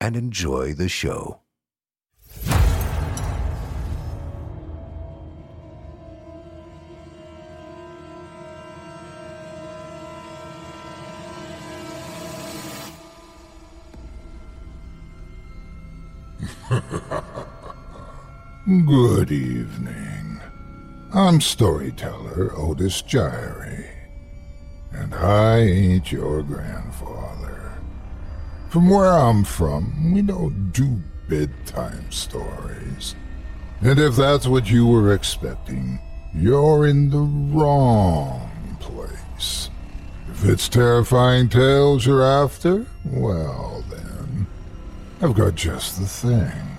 and enjoy the show. Good evening. I'm storyteller Otis Jiry, and I ain't your grandfather. From where I'm from, we don't do bedtime stories. And if that's what you were expecting, you're in the wrong place. If it's terrifying tales you're after, well then, I've got just the thing.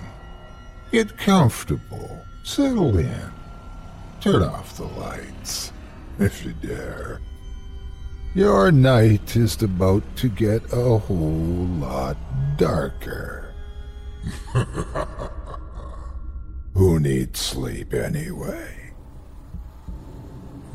Get comfortable. Settle in. Turn off the lights, if you dare. Your night is about to get a whole lot darker. Who needs sleep anyway?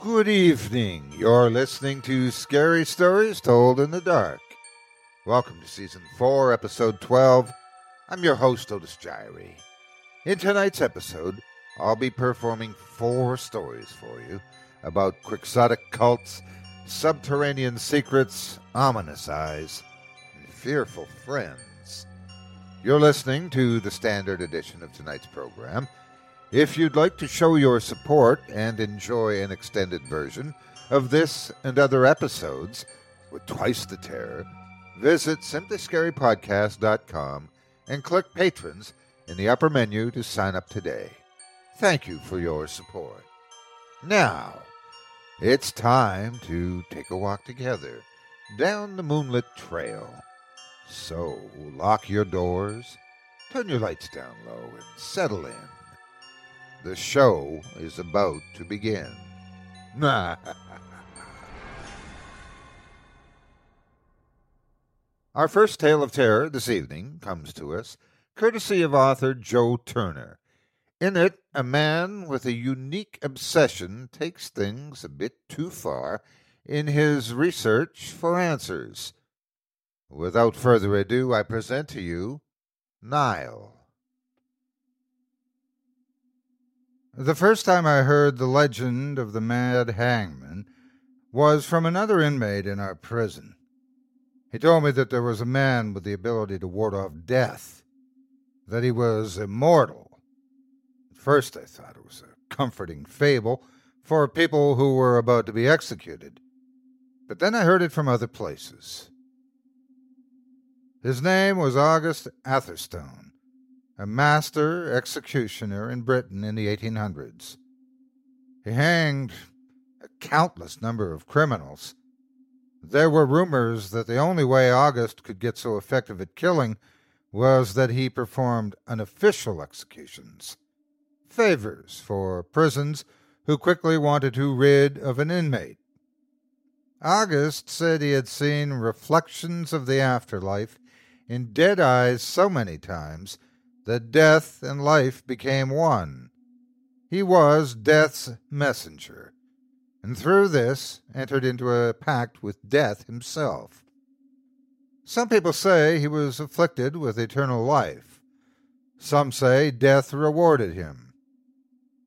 Good evening. You're listening to Scary Stories Told in the Dark. Welcome to Season 4, Episode 12. I'm your host, Otis Jiry. In tonight's episode, I'll be performing four stories for you about quixotic cults, subterranean secrets, ominous eyes, and fearful friends. You're listening to the standard edition of tonight's program. If you'd like to show your support and enjoy an extended version of this and other episodes with twice the terror, visit simplyscarypodcast.com and click Patrons in the upper menu to sign up today. Thank you for your support. Now, it's time to take a walk together down the moonlit trail. So, lock your doors, turn your lights down low, and settle in. The show is about to begin. Our first tale of terror this evening comes to us courtesy of author Joe Turner. In it, a man with a unique obsession takes things a bit too far in his research for answers. Without further ado, I present to you Nile. The first time I heard the legend of the mad hangman was from another inmate in our prison. He told me that there was a man with the ability to ward off death, that he was immortal, At first, I thought it was a comforting fable for people who were about to be executed, but then I heard it from other places. His name was August Atherstone, a master executioner in Britain in the 1800s. He hanged a countless number of criminals. There were rumors that the only way August could get so effective at killing was that he performed unofficial executions, favors for prisons who quickly wanted to rid of an inmate. August said he had seen reflections of the afterlife in dead eyes so many times that death and life became one. He was death's messenger, and through this entered into a pact with death himself. Some people say he was afflicted with eternal life. Some say death rewarded him.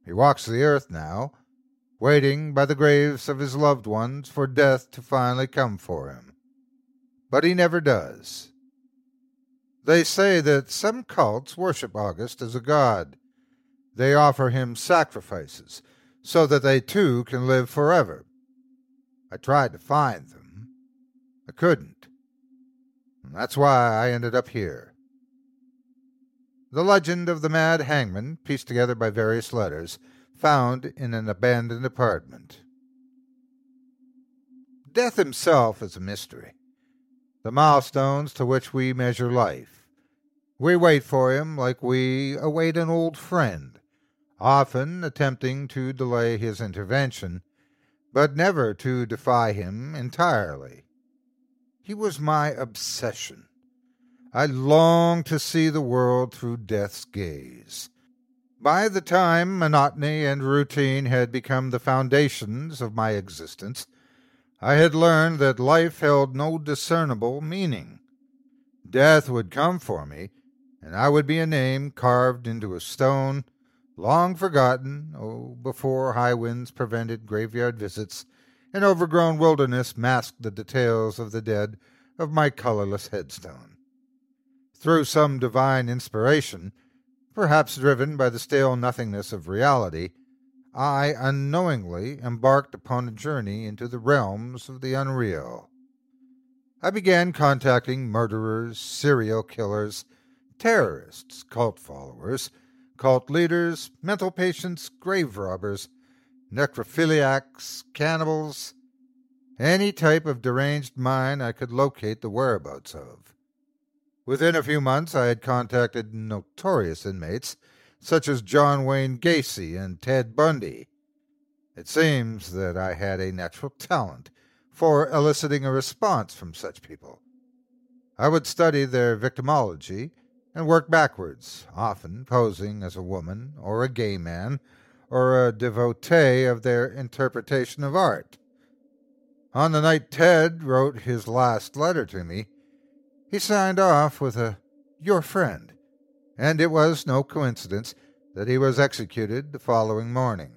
He walks the earth now, waiting by the graves of his loved ones for death to finally come for him. But he never does. They say that some cults worship August as a god. They offer him sacrifices so that they too can live forever. I tried to find them. I couldn't. And that's why I ended up here. The legend of the mad hangman, pieced together by various letters, found in an abandoned apartment. Death himself is a mystery, the milestones to which we measure life. We wait for him like we await an old friend, often attempting to delay his intervention, but never to defy him entirely. He was my obsession. I longed to see the world through death's gaze. By the time monotony and routine had become the foundations of my existence, I had learned that life held no discernible meaning. Death would come for me, and I would be a name carved into a stone, long forgotten, oh, before high winds prevented graveyard visits, an overgrown wilderness masked the details of the dead of my colorless headstone through some divine inspiration, perhaps driven by the stale nothingness of reality, I unknowingly embarked upon a journey into the realms of the unreal. I began contacting murderers, serial killers, terrorists, cult followers, cult leaders, mental patients, grave robbers, necrophiliacs, cannibals, any type of deranged mind I could locate the whereabouts of. Within a few months, I had contacted notorious inmates such as John Wayne Gacy and Ted Bundy. It seems that I had a natural talent for eliciting a response from such people. I would study their victimology and work backwards, often posing as a woman or a gay man or a devotee of their interpretation of art. On the night Ted wrote his last letter to me, he signed off with a your friend, and it was no coincidence that he was executed the following morning.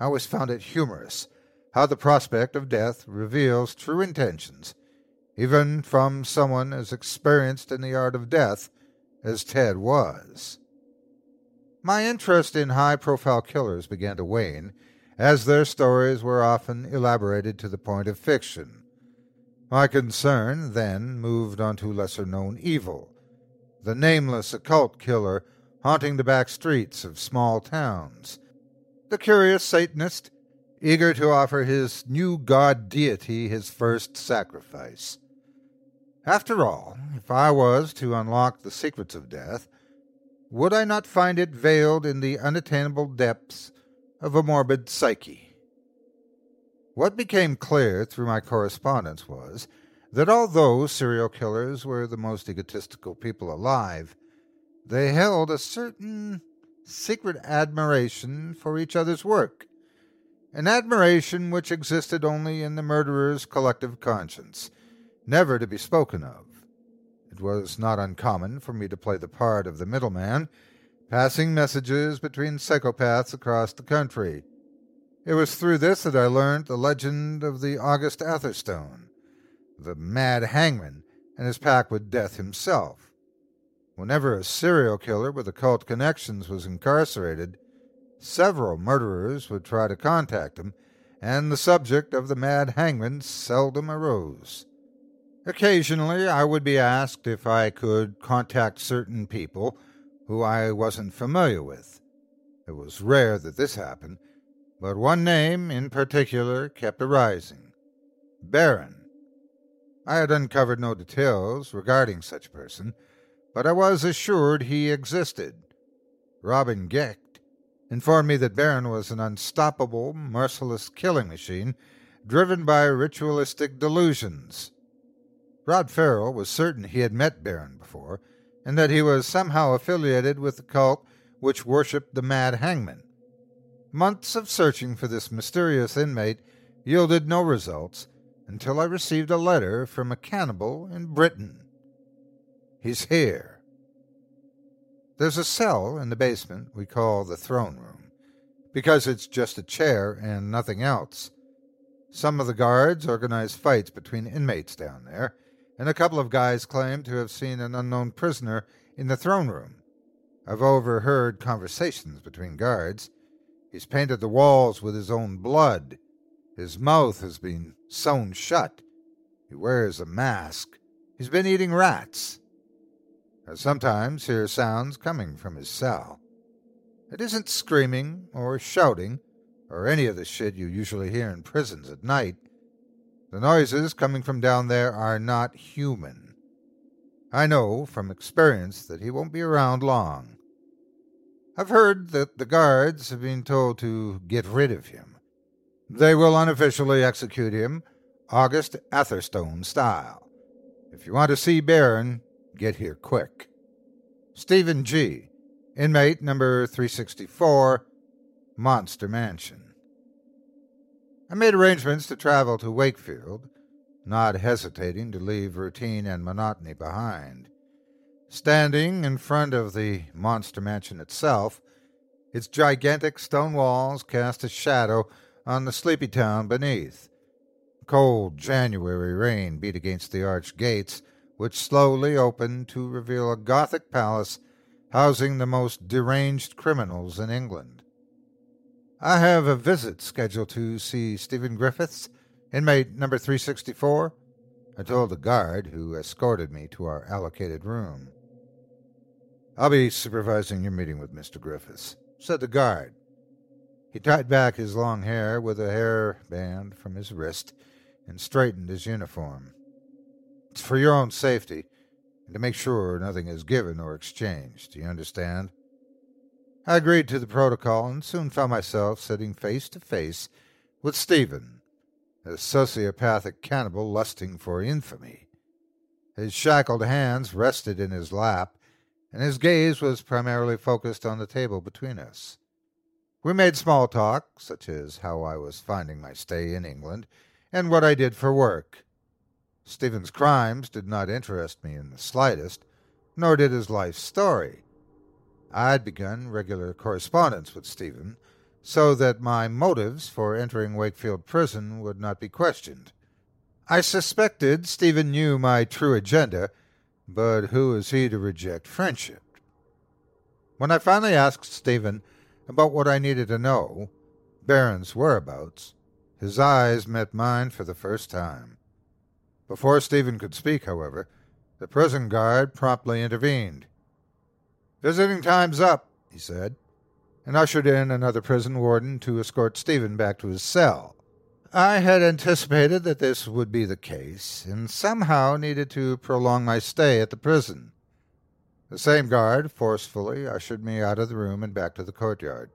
I always found it humorous how the prospect of death reveals true intentions, even from someone as experienced in the art of death as Ted was. My interest in high profile killers began to wane, as their stories were often elaborated to the point of fiction. My concern then moved on to lesser known evil the nameless occult killer haunting the back streets of small towns, the curious Satanist eager to offer his new god deity his first sacrifice. After all, if I was to unlock the secrets of death, would I not find it veiled in the unattainable depths of a morbid psyche? What became clear through my correspondence was that although serial killers were the most egotistical people alive, they held a certain secret admiration for each other's work, an admiration which existed only in the murderer's collective conscience, never to be spoken of. It was not uncommon for me to play the part of the middleman, passing messages between psychopaths across the country it was through this that I learned the legend of the August Atherstone, the mad hangman, and his pact with death himself. Whenever a serial killer with occult connections was incarcerated, several murderers would try to contact him, and the subject of the mad hangman seldom arose. Occasionally, I would be asked if I could contact certain people who I wasn't familiar with. It was rare that this happened, but one name in particular kept arising Baron. I had uncovered no details regarding such person, but I was assured he existed. Robin Gecht informed me that Baron was an unstoppable, merciless killing machine driven by ritualistic delusions. Rod Ferrell was certain he had met Baron before, and that he was somehow affiliated with the cult which worshipped the mad hangman. Months of searching for this mysterious inmate yielded no results until I received a letter from a cannibal in Britain. He's here. There's a cell in the basement we call the throne room, because it's just a chair and nothing else. Some of the guards organize fights between inmates down there, and a couple of guys claim to have seen an unknown prisoner in the throne room. I've overheard conversations between guards. He's painted the walls with his own blood. His mouth has been sewn shut. He wears a mask. He's been eating rats. I sometimes hear sounds coming from his cell. It isn't screaming or shouting or any of the shit you usually hear in prisons at night. The noises coming from down there are not human. I know from experience that he won't be around long. I've heard that the guards have been told to get rid of him. They will unofficially execute him, August Atherstone style. If you want to see Baron, get here quick. Stephen G., inmate number 364, Monster Mansion. I made arrangements to travel to Wakefield, not hesitating to leave routine and monotony behind. Standing in front of the Monster Mansion itself, its gigantic stone walls cast a shadow on the sleepy town beneath. Cold January rain beat against the arched gates, which slowly opened to reveal a Gothic palace housing the most deranged criminals in England. I have a visit scheduled to see Stephen Griffiths, inmate number 364, I told the guard who escorted me to our allocated room. I'll be supervising your meeting with Mr. Griffiths, said the guard. He tied back his long hair with a hair band from his wrist and straightened his uniform. It's for your own safety and to make sure nothing is given or exchanged. Do you understand? I agreed to the protocol and soon found myself sitting face to face with Stephen, a sociopathic cannibal lusting for infamy. His shackled hands rested in his lap, and his gaze was primarily focused on the table between us. We made small talk, such as how I was finding my stay in England and what I did for work. Stephen's crimes did not interest me in the slightest, nor did his life story. I'd begun regular correspondence with Stephen so that my motives for entering Wakefield Prison would not be questioned. I suspected Stephen knew my true agenda, but who is he to reject friendship? When I finally asked Stephen about what I needed to know, Baron's whereabouts, his eyes met mine for the first time. Before Stephen could speak, however, the prison guard promptly intervened. Visiting time's up, he said, and ushered in another prison warden to escort Stephen back to his cell. I had anticipated that this would be the case, and somehow needed to prolong my stay at the prison. The same guard forcefully ushered me out of the room and back to the courtyard.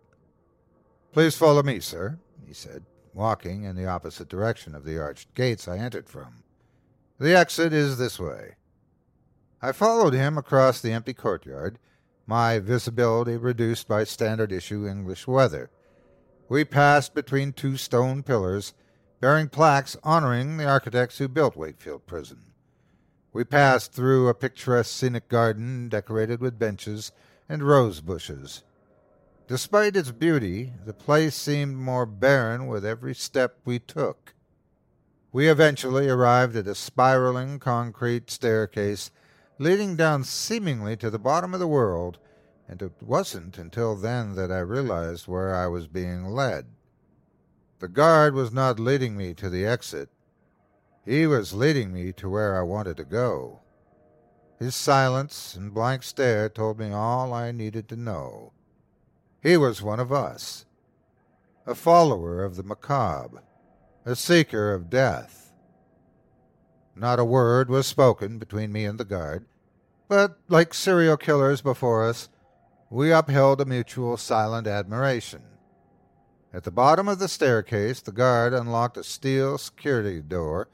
Please follow me, sir, he said, walking in the opposite direction of the arched gates I entered from. The exit is this way. I followed him across the empty courtyard my visibility reduced by standard issue English weather. We passed between two stone pillars bearing plaques honoring the architects who built Wakefield Prison. We passed through a picturesque scenic garden decorated with benches and rose bushes. Despite its beauty, the place seemed more barren with every step we took. We eventually arrived at a spiraling concrete staircase leading down seemingly to the bottom of the world, and it wasn't until then that I realized where I was being led. The guard was not leading me to the exit. He was leading me to where I wanted to go. His silence and blank stare told me all I needed to know. He was one of us, a follower of the macabre, a seeker of death. Not a word was spoken between me and the guard, but like serial killers before us, we upheld a mutual silent admiration. At the bottom of the staircase, the guard unlocked a steel security door,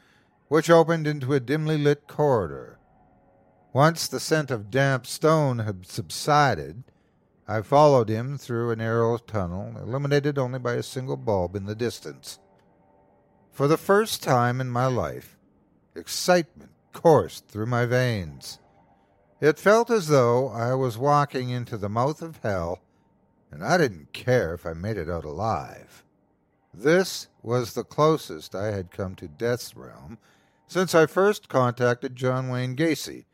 which opened into a dimly lit corridor. Once the scent of damp stone had subsided, I followed him through a narrow tunnel, illuminated only by a single bulb in the distance. For the first time in my life, excitement coursed through my veins. It felt as though I was walking into the mouth of hell, and I didn't care if I made it out alive. This was the closest I had come to Death's realm since I first contacted John Wayne Gacy,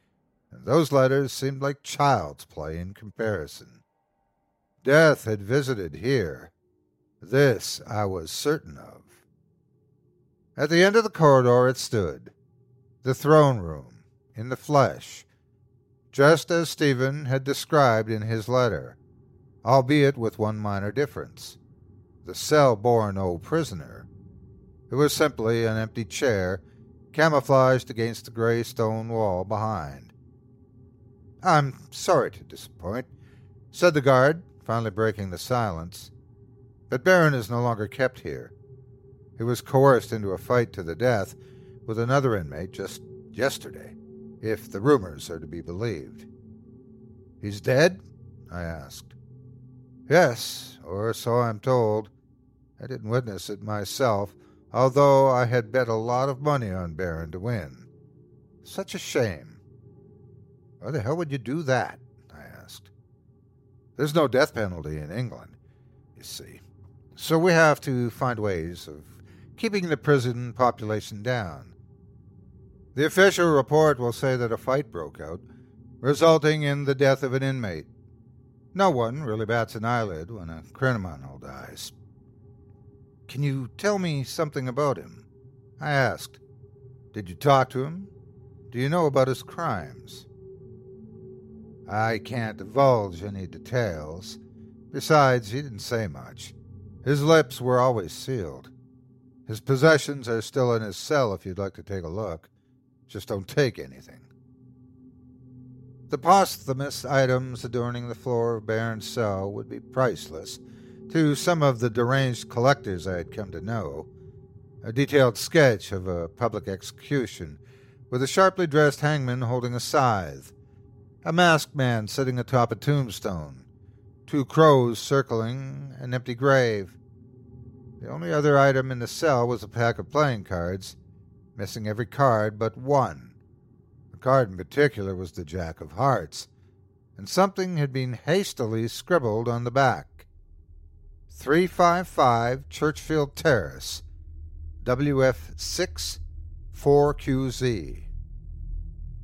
and those letters seemed like child's play in comparison. Death had visited here. This I was certain of. At the end of the corridor it stood, the throne room, in the flesh, just as Stephen had described in his letter, albeit with one minor difference. The cell bore no prisoner. It was simply an empty chair, camouflaged against the gray stone wall behind. I'm sorry to disappoint, said the guard, finally breaking the silence. But Baron is no longer kept here. He was coerced into a fight to the death with another inmate just yesterday if the rumors are to be believed. He's dead? I asked. Yes, or so I'm told. I didn't witness it myself, although I had bet a lot of money on Baron to win. Such a shame. Why the hell would you do that? I asked. There's no death penalty in England, you see. So we have to find ways of keeping the prison population down. The official report will say that a fight broke out, resulting in the death of an inmate. No one really bats an eyelid when a criminal dies. Can you tell me something about him? I asked. Did you talk to him? Do you know about his crimes? I can't divulge any details. Besides, he didn't say much. His lips were always sealed. His possessions are still in his cell if you'd like to take a look. Just don't take anything. The posthumous items adorning the floor of Baron's cell would be priceless to some of the deranged collectors I had come to know. A detailed sketch of a public execution, with a sharply dressed hangman holding a scythe, a masked man sitting atop a tombstone, two crows circling an empty grave. The only other item in the cell was a pack of playing cards, missing every card but one. The card in particular was the Jack of Hearts, and something had been hastily scribbled on the back. 355 Churchfield Terrace, WF6 4QZ.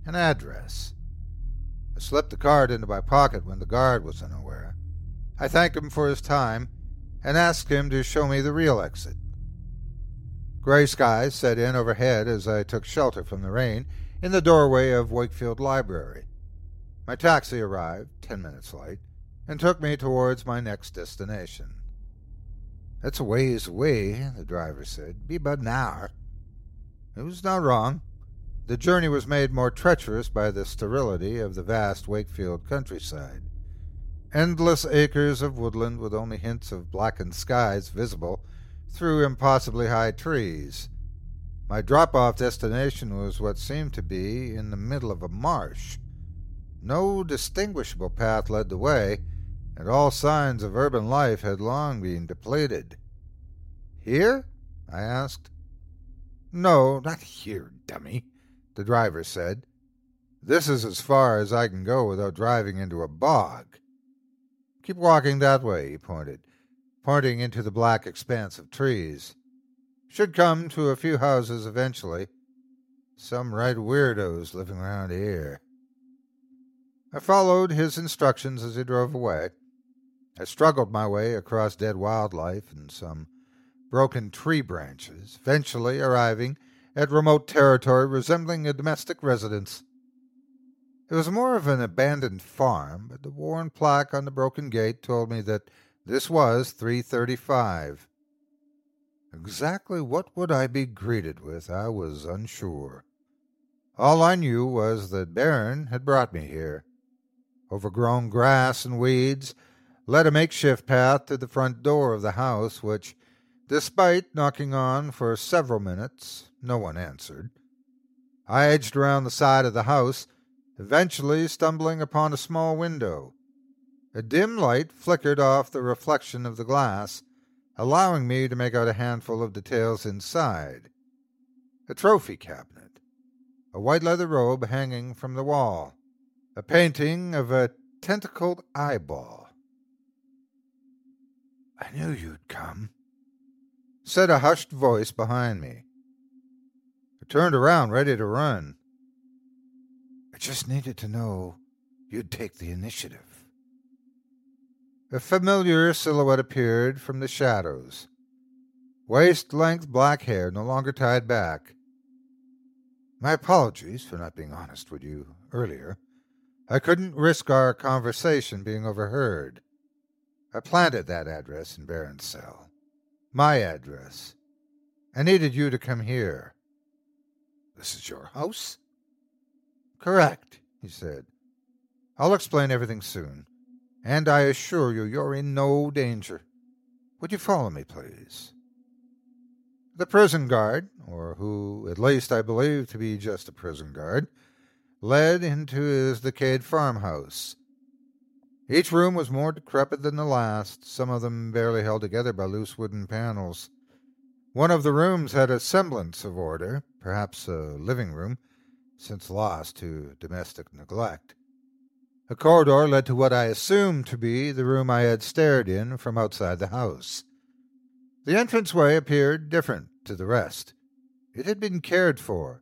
An address. I slipped the card into my pocket when the guard was unaware. I thanked him for his time and asked him to show me the real exit. Gray skies set in overhead as I took shelter from the rain in the doorway of Wakefield Library. My taxi arrived, ten minutes late, and took me towards my next destination. It's a ways away, the driver said. Be about an hour. It was not wrong. The journey was made more treacherous by the sterility of the vast Wakefield countryside. Endless acres of woodland with only hints of blackened skies visible through impossibly high trees. My drop off destination was what seemed to be in the middle of a marsh. No distinguishable path led the way, and all signs of urban life had long been depleted. Here? I asked. No, not here, dummy, the driver said. This is as far as I can go without driving into a bog. Keep walking that way, he pointed pointing into the black expanse of trees. Should come to a few houses eventually. Some right weirdos living around here. I followed his instructions as he drove away. I struggled my way across dead wildlife and some broken tree branches, eventually arriving at remote territory resembling a domestic residence. It was more of an abandoned farm, but the worn plaque on the broken gate told me that this was 335. Exactly what would I be greeted with, I was unsure. All I knew was that Baron had brought me here. Overgrown grass and weeds led a makeshift path to the front door of the house, which, despite knocking on for several minutes, no one answered. I edged around the side of the house, eventually stumbling upon a small window. A dim light flickered off the reflection of the glass, allowing me to make out a handful of details inside. A trophy cabinet, a white leather robe hanging from the wall, a painting of a tentacled eyeball. I knew you'd come, said a hushed voice behind me. I turned around, ready to run. I just needed to know you'd take the initiative. A familiar silhouette appeared from the shadows. Waist length black hair, no longer tied back. My apologies for not being honest with you earlier. I couldn't risk our conversation being overheard. I planted that address in Baron's cell. My address. I needed you to come here. This is your house? Correct, he said. I'll explain everything soon, and I assure you you're in no danger. Would you follow me, please? The prison guard, or who at least I believe to be just a prison guard, led into his decayed farmhouse. Each room was more decrepit than the last, some of them barely held together by loose wooden panels. One of the rooms had a semblance of order, perhaps a living room, since lost to domestic neglect. A corridor led to what I assumed to be the room I had stared in from outside the house. The entranceway appeared different to the rest. It had been cared for,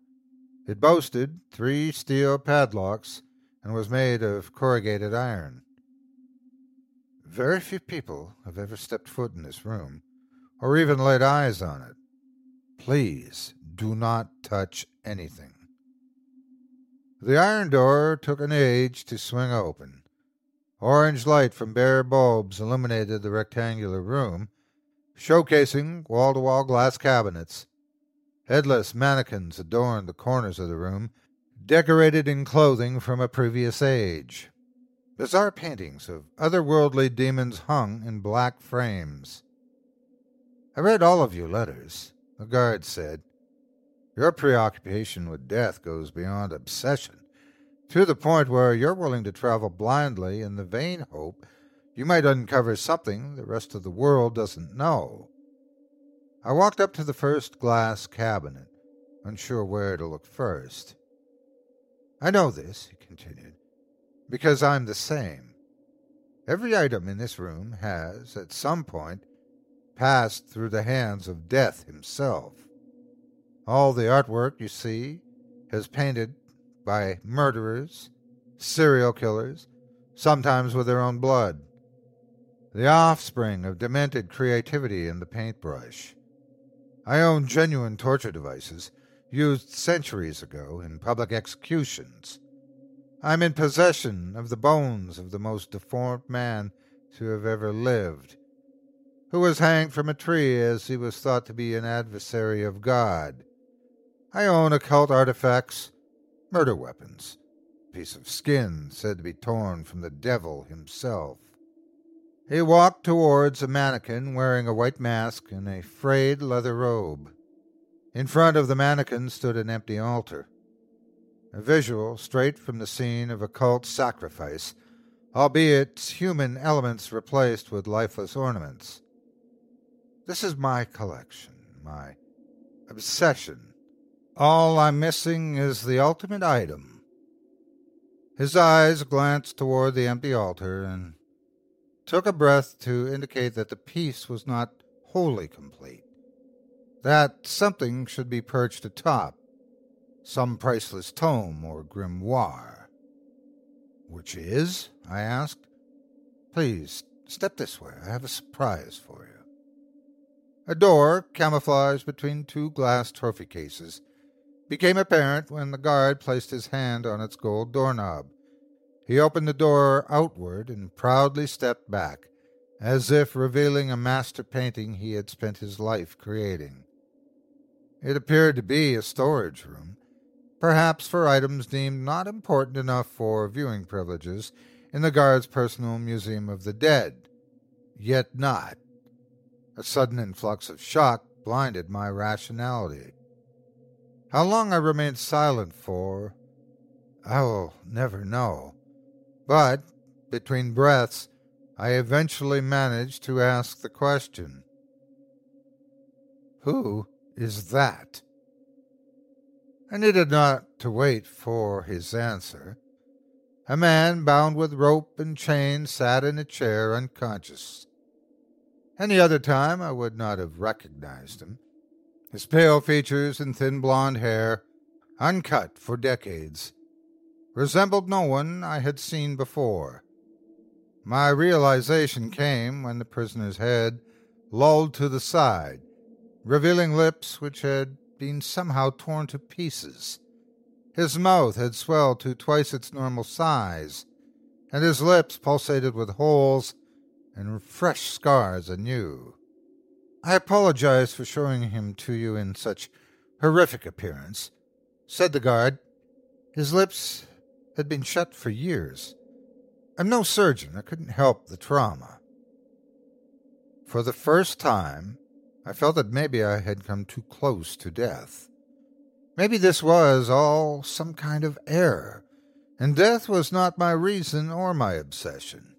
it boasted three steel padlocks and was made of corrugated iron. Very few people have ever stepped foot in this room, or even laid eyes on it. Please do not touch anything. The iron door took an age to swing open. Orange light from bare bulbs illuminated the rectangular room, showcasing wall to wall glass cabinets Headless mannequins adorned the corners of the room, decorated in clothing from a previous age. Bizarre paintings of otherworldly demons hung in black frames. I read all of your letters, the guard said. Your preoccupation with death goes beyond obsession, to the point where you're willing to travel blindly in the vain hope you might uncover something the rest of the world doesn't know. I walked up to the first glass cabinet, unsure where to look first. I know this, he continued, because I'm the same. Every item in this room has, at some point, passed through the hands of Death himself. All the artwork you see is painted by murderers, serial killers, sometimes with their own blood. The offspring of demented creativity in the paintbrush. I own genuine torture devices used centuries ago in public executions. I'm in possession of the bones of the most deformed man to have ever lived, who was hanged from a tree as he was thought to be an adversary of God. I own occult artifacts, murder weapons, a piece of skin said to be torn from the devil himself. He walked towards a mannequin wearing a white mask and a frayed leather robe. In front of the mannequin stood an empty altar. A visual straight from the scene of occult sacrifice, albeit human elements replaced with lifeless ornaments. This is my collection, my obsession. All I'm missing is the ultimate item. His eyes glanced toward the empty altar, and took a breath to indicate that the piece was not wholly complete, that something should be perched atop, some priceless tome or grimoire. Which is? I asked. Please, step this way. I have a surprise for you. A door, camouflaged between two glass trophy cases, became apparent when the guard placed his hand on its gold doorknob. He opened the door outward and proudly stepped back, as if revealing a master painting he had spent his life creating. It appeared to be a storage room, perhaps for items deemed not important enough for viewing privileges in the guard's personal museum of the dead, yet not. A sudden influx of shock blinded my rationality. How long I remained silent for, I will never know. But, between breaths, I eventually managed to ask the question Who is that? I needed not to wait for his answer. A man bound with rope and chain sat in a chair unconscious. Any other time I would not have recognized him. His pale features and thin blond hair, uncut for decades, resembled no one I had seen before. My realization came when the prisoner's head lolled to the side, revealing lips which had been somehow torn to pieces. His mouth had swelled to twice its normal size, and his lips pulsated with holes and fresh scars anew. I apologize for showing him to you in such horrific appearance, said the guard. His lips had been shut for years. I'm no surgeon. I couldn't help the trauma. For the first time, I felt that maybe I had come too close to death. Maybe this was all some kind of error, and death was not my reason or my obsession.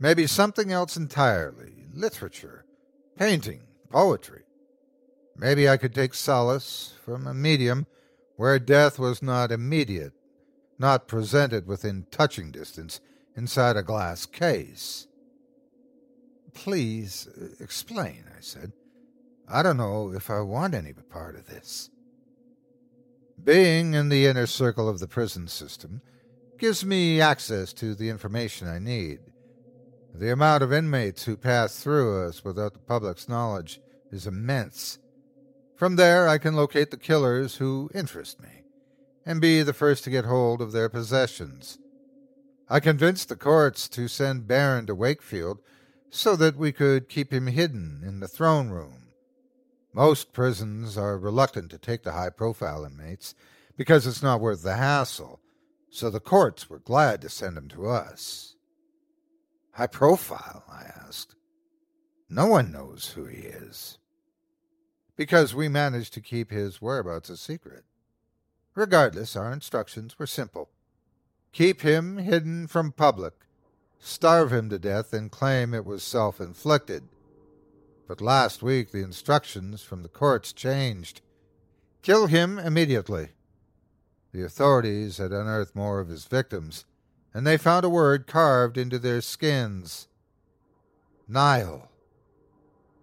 Maybe something else entirely literature, painting, poetry. Maybe I could take solace from a medium where death was not immediate, not presented within touching distance, inside a glass case. Please uh, explain, I said. I don't know if I want any part of this. Being in the inner circle of the prison system gives me access to the information I need. The amount of inmates who pass through us without the public's knowledge is immense. From there, I can locate the killers who interest me and be the first to get hold of their possessions. I convinced the courts to send Baron to Wakefield so that we could keep him hidden in the throne room. Most prisons are reluctant to take the high profile inmates because it's not worth the hassle, so the courts were glad to send him to us. High profile? I asked. No one knows who he is. Because we managed to keep his whereabouts a secret. Regardless, our instructions were simple keep him hidden from public, starve him to death, and claim it was self inflicted. But last week the instructions from the courts changed. Kill him immediately. The authorities had unearthed more of his victims, and they found a word carved into their skins Nile.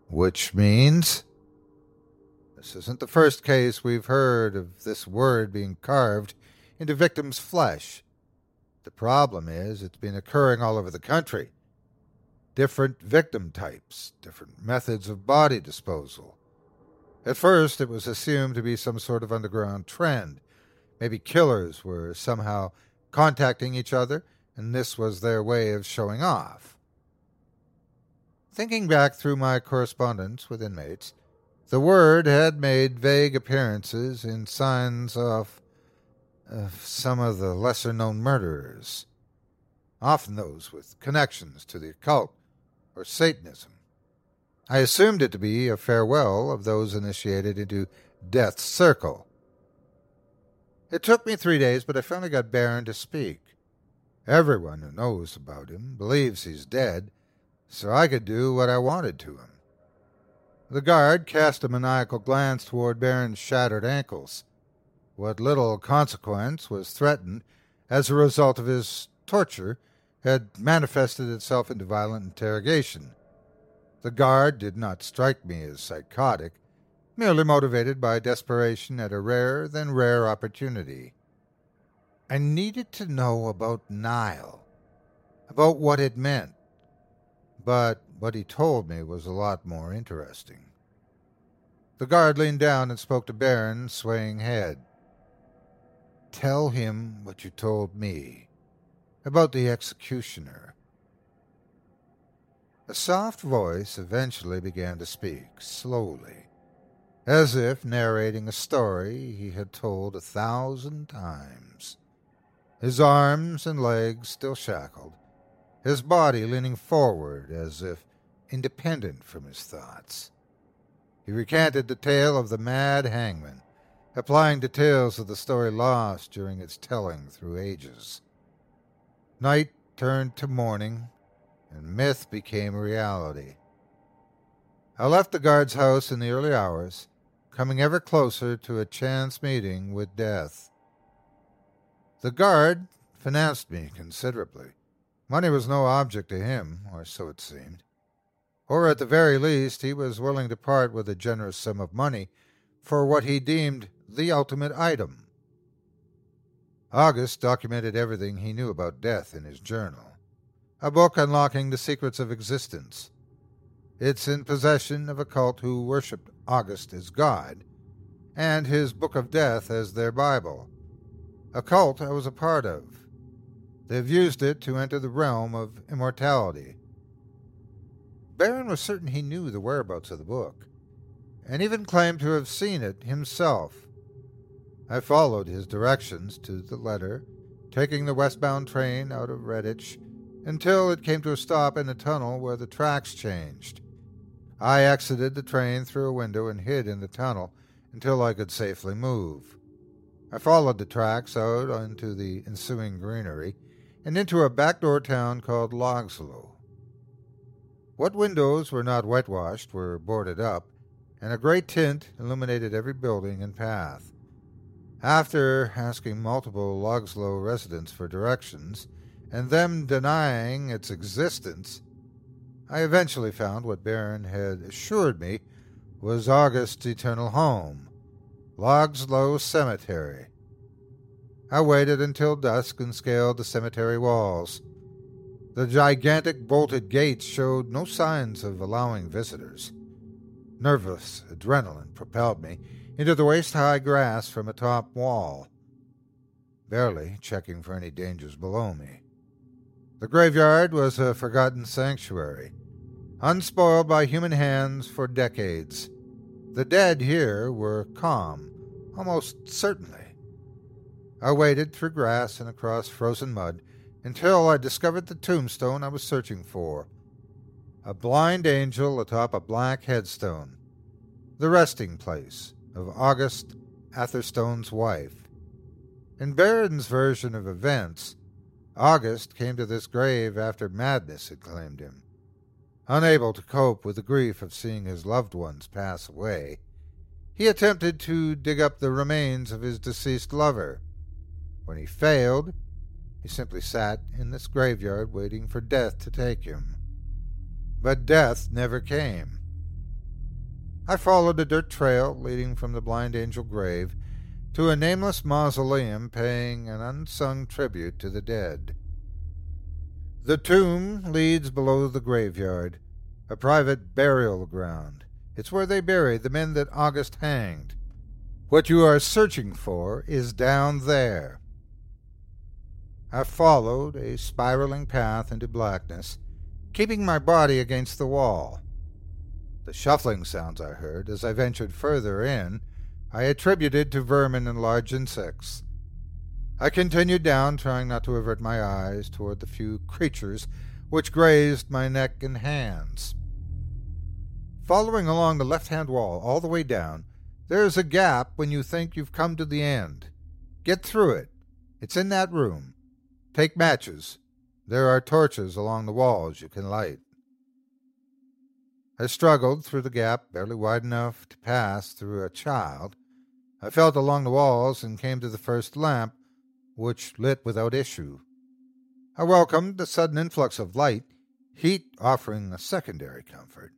Which means. This isn't the first case we've heard of this word being carved into victims' flesh. The problem is it's been occurring all over the country. Different victim types, different methods of body disposal. At first, it was assumed to be some sort of underground trend. Maybe killers were somehow contacting each other, and this was their way of showing off. Thinking back through my correspondence with inmates, the word had made vague appearances in signs of of some of the lesser known murderers, often those with connections to the occult or Satanism. I assumed it to be a farewell of those initiated into Death's Circle. It took me three days, but I finally got Baron to speak. Everyone who knows about him believes he's dead, so I could do what I wanted to him. The guard cast a maniacal glance toward Baron's shattered ankles. What little consequence was threatened as a result of his torture had manifested itself into violent interrogation. The guard did not strike me as psychotic, merely motivated by desperation at a rare than rare opportunity. I needed to know about Nile, about what it meant. But what he told me was a lot more interesting. The guard leaned down and spoke to Baron's swaying head. Tell him what you told me about the executioner. A soft voice eventually began to speak, slowly, as if narrating a story he had told a thousand times. His arms and legs still shackled, his body leaning forward as if independent from his thoughts. He recanted the tale of the mad hangman, applying details of the story lost during its telling through ages. Night turned to morning, and myth became reality. I left the guard's house in the early hours, coming ever closer to a chance meeting with death. The guard financed me considerably. Money was no object to him, or so it seemed. Or at the very least, he was willing to part with a generous sum of money for what he deemed the ultimate item. August documented everything he knew about death in his journal a book unlocking the secrets of existence. It's in possession of a cult who worshipped August as God, and his Book of Death as their Bible, a cult I was a part of. They've used it to enter the realm of immortality. Baron was certain he knew the whereabouts of the book, and even claimed to have seen it himself. I followed his directions to the letter, taking the westbound train out of Redditch until it came to a stop in a tunnel where the tracks changed. I exited the train through a window and hid in the tunnel until I could safely move. I followed the tracks out into the ensuing greenery and into a backdoor town called Logslow. What windows were not whitewashed were boarded up, and a gray tint illuminated every building and path. After asking multiple Logslow residents for directions, and them denying its existence, I eventually found what Baron had assured me was August's eternal home, Logslow Cemetery. I waited until dusk and scaled the cemetery walls. The gigantic bolted gates showed no signs of allowing visitors. Nervous adrenaline propelled me into the waist high grass from a top wall, barely checking for any dangers below me. The graveyard was a forgotten sanctuary, unspoiled by human hands for decades. The dead here were calm, almost certainly. I waded through grass and across frozen mud until I discovered the tombstone I was searching for a blind angel atop a black headstone, the resting place of August Atherstone's wife. In Baron's version of events, August came to this grave after madness had claimed him. Unable to cope with the grief of seeing his loved ones pass away, he attempted to dig up the remains of his deceased lover. When he failed, he simply sat in this graveyard waiting for death to take him. But death never came. I followed a dirt trail leading from the Blind Angel grave to a nameless mausoleum paying an unsung tribute to the dead. The tomb leads below the graveyard, a private burial ground. It's where they buried the men that August hanged. What you are searching for is down there. I followed a spiraling path into blackness, keeping my body against the wall. The shuffling sounds I heard as I ventured further in I attributed to vermin and large insects. I continued down, trying not to avert my eyes toward the few creatures which grazed my neck and hands. Following along the left hand wall all the way down, there is a gap when you think you've come to the end. Get through it. It's in that room. Take matches. There are torches along the walls you can light. I struggled through the gap barely wide enough to pass through a child I felt along the walls and came to the first lamp, which lit without issue. I welcomed the sudden influx of light, heat offering a secondary comfort.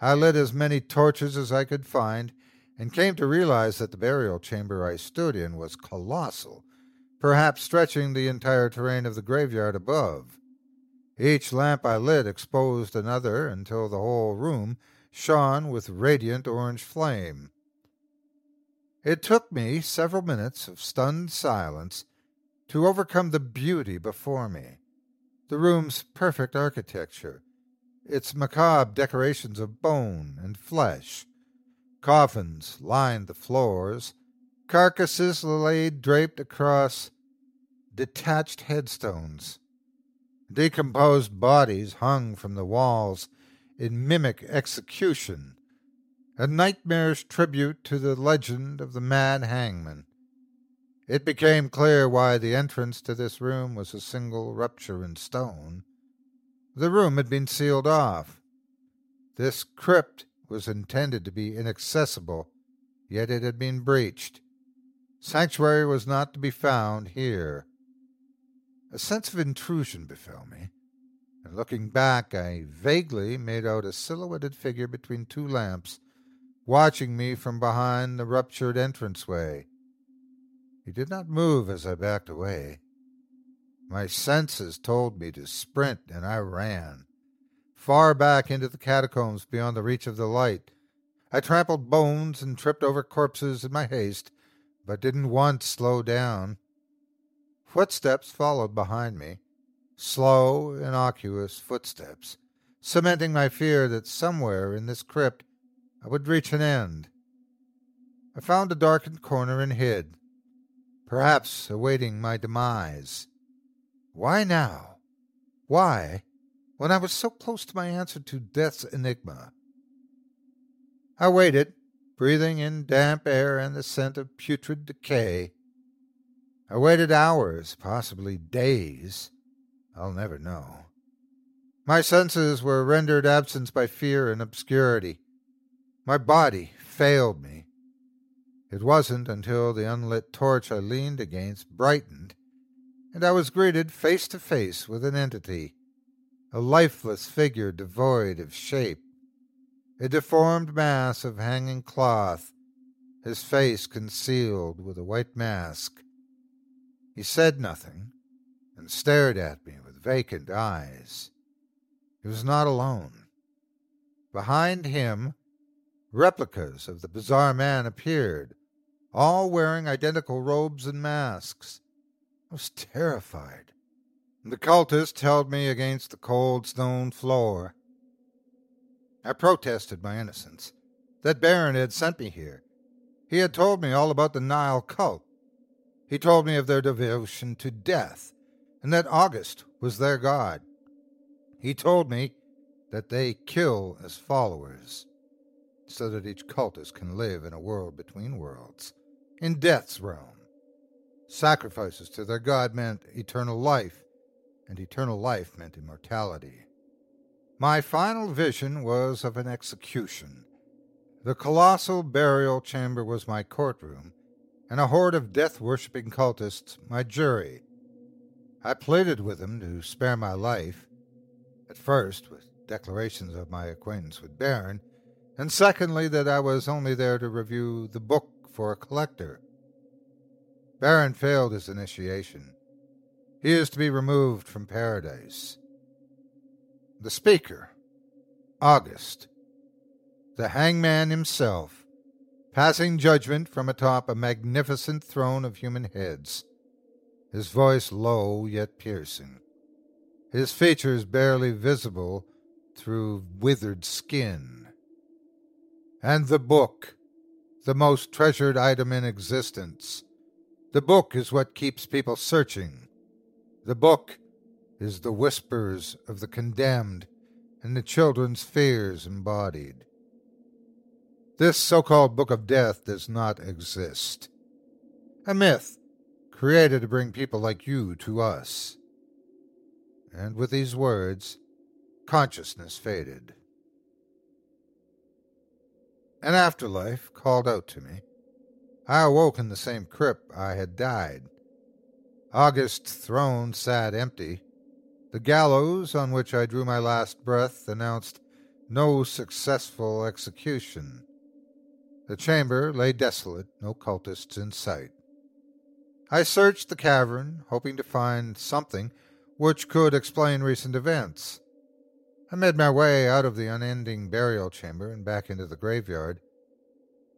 I lit as many torches as I could find, and came to realize that the burial chamber I stood in was colossal, perhaps stretching the entire terrain of the graveyard above. Each lamp I lit exposed another until the whole room shone with radiant orange flame. It took me several minutes of stunned silence to overcome the beauty before me. The room's perfect architecture, its macabre decorations of bone and flesh. Coffins lined the floors, carcasses lay draped across detached headstones. Decomposed bodies hung from the walls in mimic execution, a nightmarish tribute to the legend of the mad hangman. It became clear why the entrance to this room was a single rupture in stone. The room had been sealed off. This crypt was intended to be inaccessible, yet it had been breached. Sanctuary was not to be found here. A sense of intrusion befell me, and looking back, I vaguely made out a silhouetted figure between two lamps, watching me from behind the ruptured entranceway. He did not move as I backed away. My senses told me to sprint, and I ran. Far back into the catacombs beyond the reach of the light. I trampled bones and tripped over corpses in my haste, but didn't once slow down. Footsteps followed behind me, slow, innocuous footsteps, cementing my fear that somewhere in this crypt I would reach an end. I found a darkened corner and hid, perhaps awaiting my demise. Why now? Why, when I was so close to my answer to death's enigma? I waited, breathing in damp air and the scent of putrid decay. I waited hours, possibly days. I'll never know. My senses were rendered absent by fear and obscurity. My body failed me. It wasn't until the unlit torch I leaned against brightened, and I was greeted face to face with an entity, a lifeless figure devoid of shape, a deformed mass of hanging cloth, his face concealed with a white mask. He said nothing and stared at me with vacant eyes. He was not alone. Behind him, replicas of the bizarre man appeared, all wearing identical robes and masks. I was terrified. The cultist held me against the cold stone floor. I protested my innocence. That Baron had sent me here. He had told me all about the Nile cult. He told me of their devotion to death, and that August was their god. He told me that they kill as followers, so that each cultist can live in a world between worlds, in death's realm. Sacrifices to their god meant eternal life, and eternal life meant immortality. My final vision was of an execution. The colossal burial chamber was my courtroom, and a horde of death worshipping cultists my jury. I pleaded with them to spare my life, at first with declarations of my acquaintance with Baron, and secondly that I was only there to review the book for a collector. Baron failed his initiation. He is to be removed from paradise. The speaker, August, the hangman himself, passing judgment from atop a magnificent throne of human heads, his voice low yet piercing, his features barely visible through withered skin. And the book, the most treasured item in existence. The book is what keeps people searching. The book is the whispers of the condemned and the children's fears embodied. This so called Book of Death does not exist. A myth created to bring people like you to us. And with these words, consciousness faded. An afterlife called out to me. I awoke in the same crypt I had died. August's throne sat empty. The gallows on which I drew my last breath announced no successful execution. The chamber lay desolate, no cultists in sight. I searched the cavern, hoping to find something which could explain recent events. I made my way out of the unending burial chamber and back into the graveyard,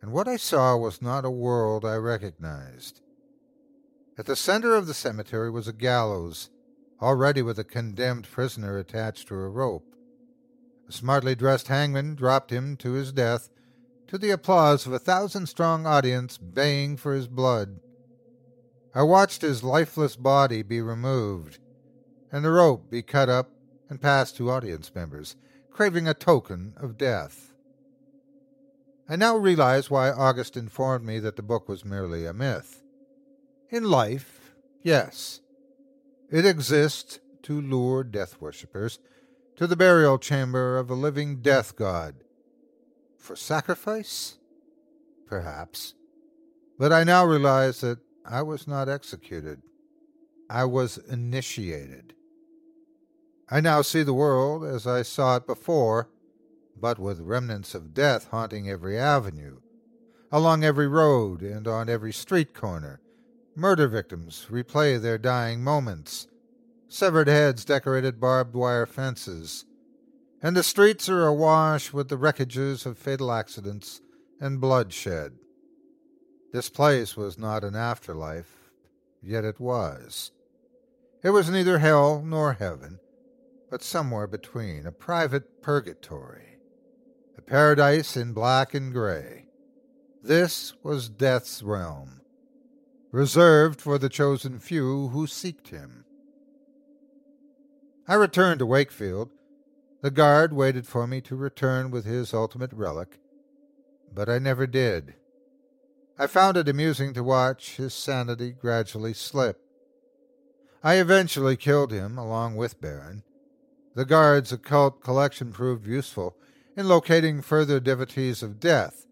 and what I saw was not a world I recognized. At the center of the cemetery was a gallows, already with a condemned prisoner attached to a rope. A smartly dressed hangman dropped him to his death, to the applause of a thousand strong audience baying for his blood. I watched his lifeless body be removed, and the rope be cut up and passed to audience members, craving a token of death. I now realize why August informed me that the book was merely a myth. In life, yes, it exists to lure death worshippers to the burial chamber of a living death god. For sacrifice? Perhaps. But I now realize that I was not executed. I was initiated. I now see the world as I saw it before, but with remnants of death haunting every avenue, along every road and on every street corner. Murder victims replay their dying moments. Severed heads decorated barbed wire fences. And the streets are awash with the wreckages of fatal accidents and bloodshed. This place was not an afterlife, yet it was. It was neither hell nor heaven, but somewhere between, a private purgatory, a paradise in black and gray. This was death's realm, reserved for the chosen few who seeked him. I returned to Wakefield. The guard waited for me to return with his ultimate relic, but I never did. I found it amusing to watch his sanity gradually slip. I eventually killed him along with Baron. The guard's occult collection proved useful in locating further devotees of death,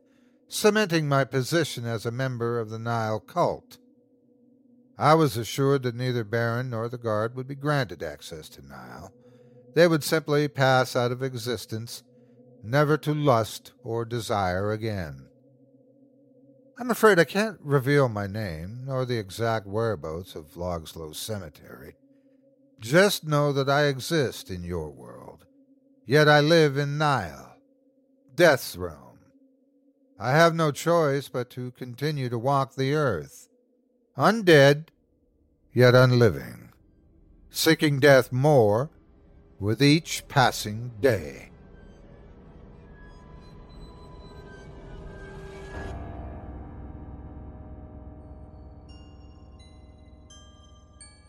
cementing my position as a member of the Nile cult. I was assured that neither Baron nor the guard would be granted access to Nile. They would simply pass out of existence, never to lust or desire again. I'm afraid I can't reveal my name nor the exact whereabouts of Logslow Cemetery. Just know that I exist in your world, yet I live in Nile, Death's realm. I have no choice but to continue to walk the earth, undead, yet unliving, seeking death more with each passing day.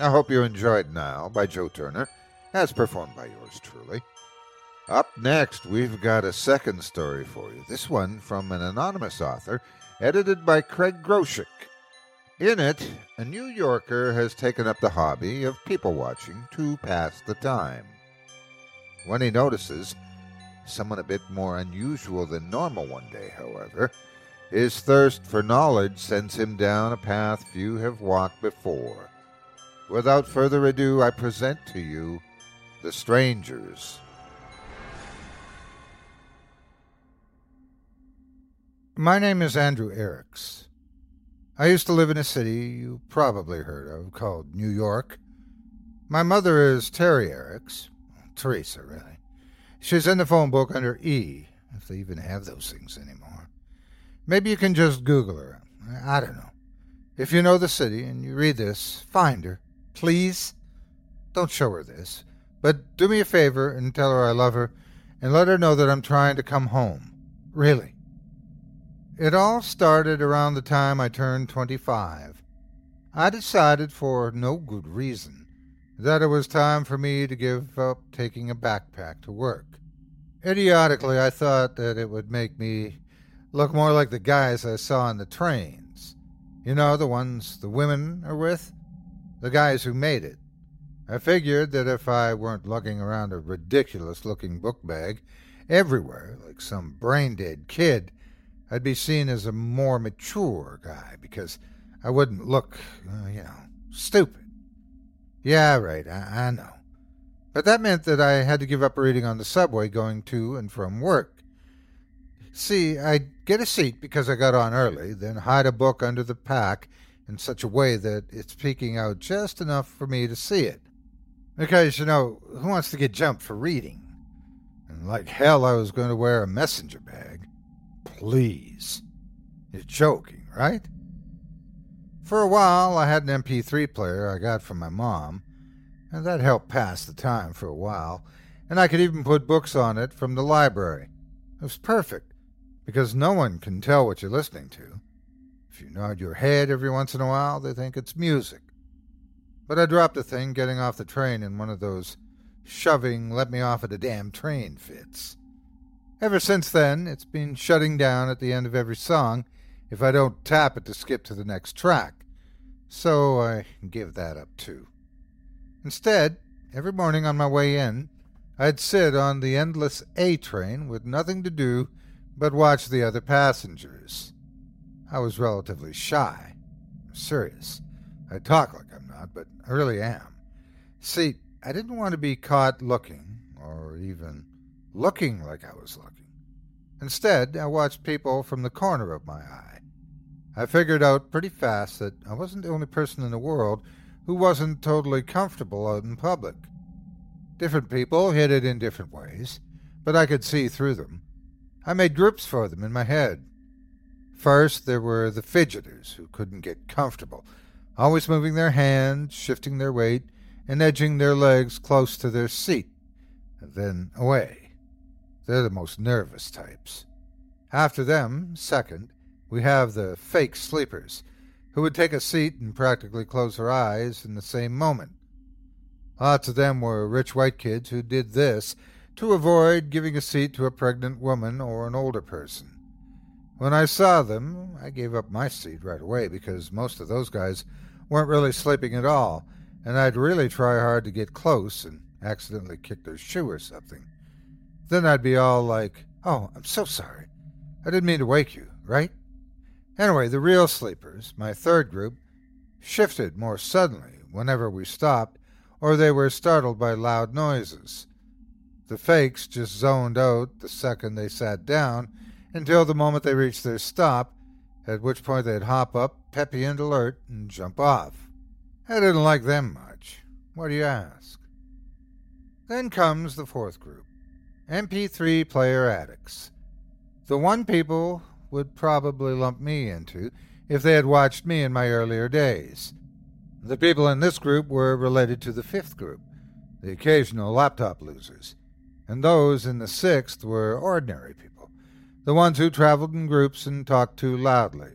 I hope you enjoyed Now by Joe Turner, as performed by yours truly. Up next, we've got a second story for you. This one from an anonymous author, edited by Craig Groshek. In it, a New Yorker has taken up the hobby of people watching to pass the time. When he notices someone a bit more unusual than normal one day, however, His thirst for knowledge sends him down a path few have walked before. Without further ado, I present to you The Strangers. My name is Andrew Eriks. I used to live in a city you probably heard of called New York. My mother is Terry Eriks. Teresa, really. She's in the phone book under E, if they even have those things anymore. Maybe you can just Google her. I don't know. If you know the city and you read this, find her. Please? Don't show her this. But do me a favor and tell her I love her and let her know that I'm trying to come home. Really. It all started around the time I turned 25. I decided, for no good reason, that it was time for me to give up taking a backpack to work. Idiotically, I thought that it would make me look more like the guys I saw on the trains. You know, the ones the women are with? The guys who made it. I figured that if I weren't lugging around a ridiculous looking book bag everywhere like some brain dead kid, I'd be seen as a more mature guy because I wouldn't look, uh, you know, stupid. Yeah, right, I, I know. But that meant that I had to give up reading on the subway going to and from work. See, I'd get a seat because I got on early, then hide a book under the pack in such a way that it's peeking out just enough for me to see it. Because, you know, who wants to get jumped for reading? And like hell, I was going to wear a messenger bag. Please. You're joking, right? For a while, I had an MP3 player I got from my mom, and that helped pass the time for a while, and I could even put books on it from the library. It was perfect, because no one can tell what you're listening to. You nod your head every once in a while, they think it's music. But I dropped the thing getting off the train in one of those shoving let me off at a damn train fits. Ever since then, it's been shutting down at the end of every song if I don't tap it to skip to the next track. So I give that up too. Instead, every morning on my way in, I'd sit on the endless A train with nothing to do but watch the other passengers. I was relatively shy. I'm serious. I talk like I'm not, but I really am. See, I didn't want to be caught looking, or even looking like I was looking. Instead, I watched people from the corner of my eye. I figured out pretty fast that I wasn't the only person in the world who wasn't totally comfortable out in public. Different people hid it in different ways, but I could see through them. I made groups for them in my head. First, there were the fidgeters who couldn't get comfortable, always moving their hands, shifting their weight, and edging their legs close to their seat, and then away. They're the most nervous types. After them, second, we have the fake sleepers, who would take a seat and practically close their eyes in the same moment. Lots of them were rich white kids who did this to avoid giving a seat to a pregnant woman or an older person. When I saw them, I gave up my seat right away because most of those guys weren't really sleeping at all, and I'd really try hard to get close and accidentally kick their shoe or something. Then I'd be all like, Oh, I'm so sorry. I didn't mean to wake you, right? Anyway, the real sleepers, my third group, shifted more suddenly whenever we stopped or they were startled by loud noises. The fakes just zoned out the second they sat down until the moment they reached their stop, at which point they'd hop up, peppy and alert, and jump off. I didn't like them much. Why do you ask? Then comes the fourth group. MP3 player addicts. The one people would probably lump me into if they had watched me in my earlier days. The people in this group were related to the fifth group, the occasional laptop losers, and those in the sixth were ordinary people, the ones who traveled in groups and talked too loudly.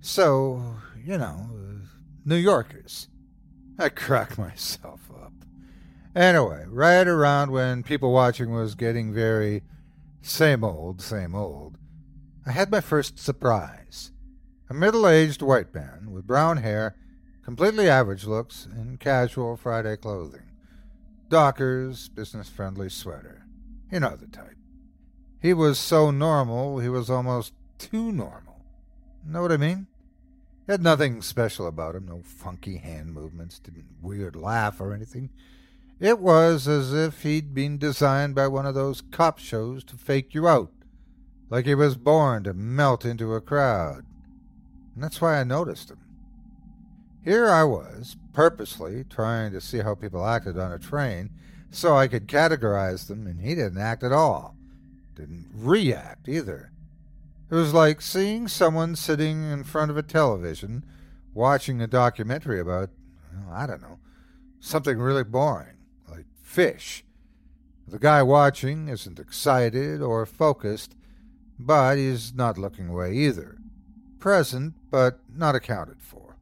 So, you know, New Yorkers. I crack myself up. Anyway, right around when people watching was getting very same old, same old, I had my first surprise. A middle aged white man with brown hair, completely average looks, and casual Friday clothing. Dockers, business friendly sweater. You know the type. He was so normal, he was almost too normal. Know what I mean? He had nothing special about him, no funky hand movements, didn't weird laugh or anything. It was as if he'd been designed by one of those cop shows to fake you out, like he was born to melt into a crowd. And that's why I noticed him. Here I was, purposely trying to see how people acted on a train so I could categorize them, and he didn't act at all. Didn't react either. It was like seeing someone sitting in front of a television watching a documentary about, well, I don't know, something really boring, like fish. The guy watching isn't excited or focused, but he's not looking away either. Present, but not accounted for.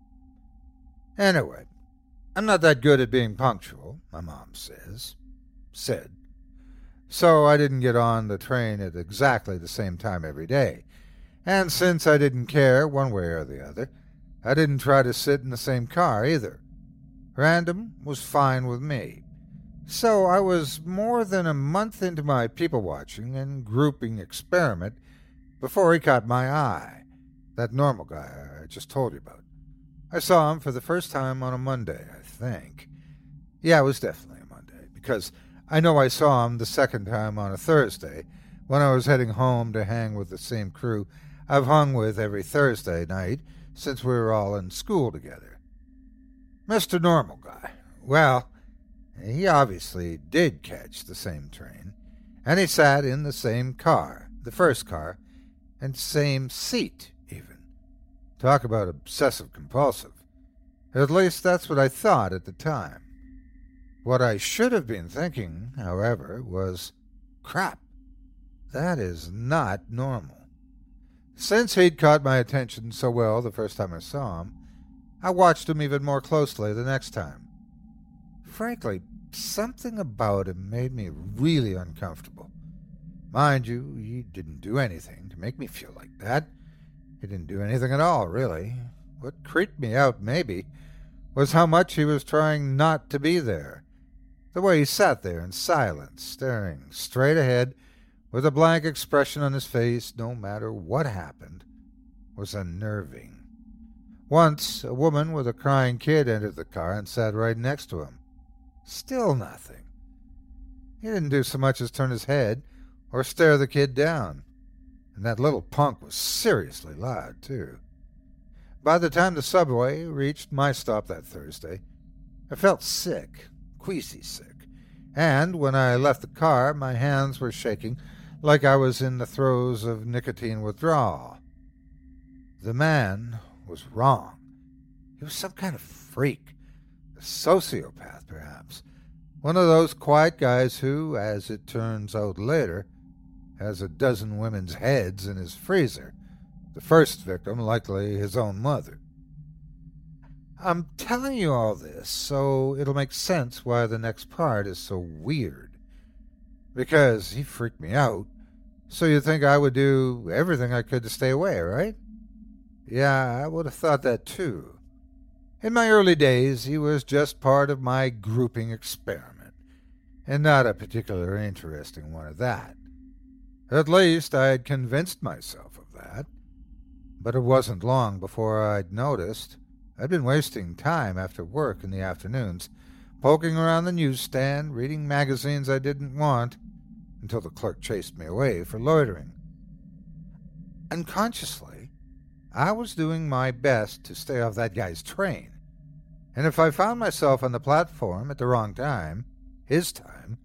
Anyway, I'm not that good at being punctual, my mom says. Said. So I didn't get on the train at exactly the same time every day. And since I didn't care one way or the other, I didn't try to sit in the same car either. Random was fine with me. So I was more than a month into my people watching and grouping experiment before he caught my eye. That normal guy I just told you about. I saw him for the first time on a Monday, I think. Yeah, it was definitely a Monday, because I know I saw him the second time on a Thursday when I was heading home to hang with the same crew I've hung with every Thursday night since we were all in school together. Mr. Normal Guy. Well, he obviously did catch the same train, and he sat in the same car, the first car, and same seat, even. Talk about obsessive compulsive. At least that's what I thought at the time. What I should have been thinking, however, was crap. That is not normal. Since he'd caught my attention so well the first time I saw him, I watched him even more closely the next time. Frankly, something about him made me really uncomfortable. Mind you, he didn't do anything to make me feel like that. He didn't do anything at all, really. What creeped me out, maybe, was how much he was trying not to be there. The way he sat there in silence, staring straight ahead with a blank expression on his face, no matter what happened, was unnerving. Once, a woman with a crying kid entered the car and sat right next to him. Still nothing. He didn't do so much as turn his head or stare the kid down. And that little punk was seriously loud, too. By the time the subway reached my stop that Thursday, I felt sick, queasy sick. And when I left the car, my hands were shaking like I was in the throes of nicotine withdrawal. The man was wrong. He was some kind of freak, a sociopath, perhaps. One of those quiet guys who, as it turns out later, has a dozen women's heads in his freezer, the first victim likely his own mother. I'm telling you all this so it'll make sense why the next part is so weird. Because he freaked me out, so you'd think I would do everything I could to stay away, right? Yeah, I would have thought that too. In my early days, he was just part of my grouping experiment, and not a particularly interesting one at that. At least I had convinced myself of that. But it wasn't long before I'd noticed I'd been wasting time after work in the afternoons, poking around the newsstand, reading magazines I didn't want, until the clerk chased me away for loitering. Unconsciously, I was doing my best to stay off that guy's train, and if I found myself on the platform at the wrong time, his time,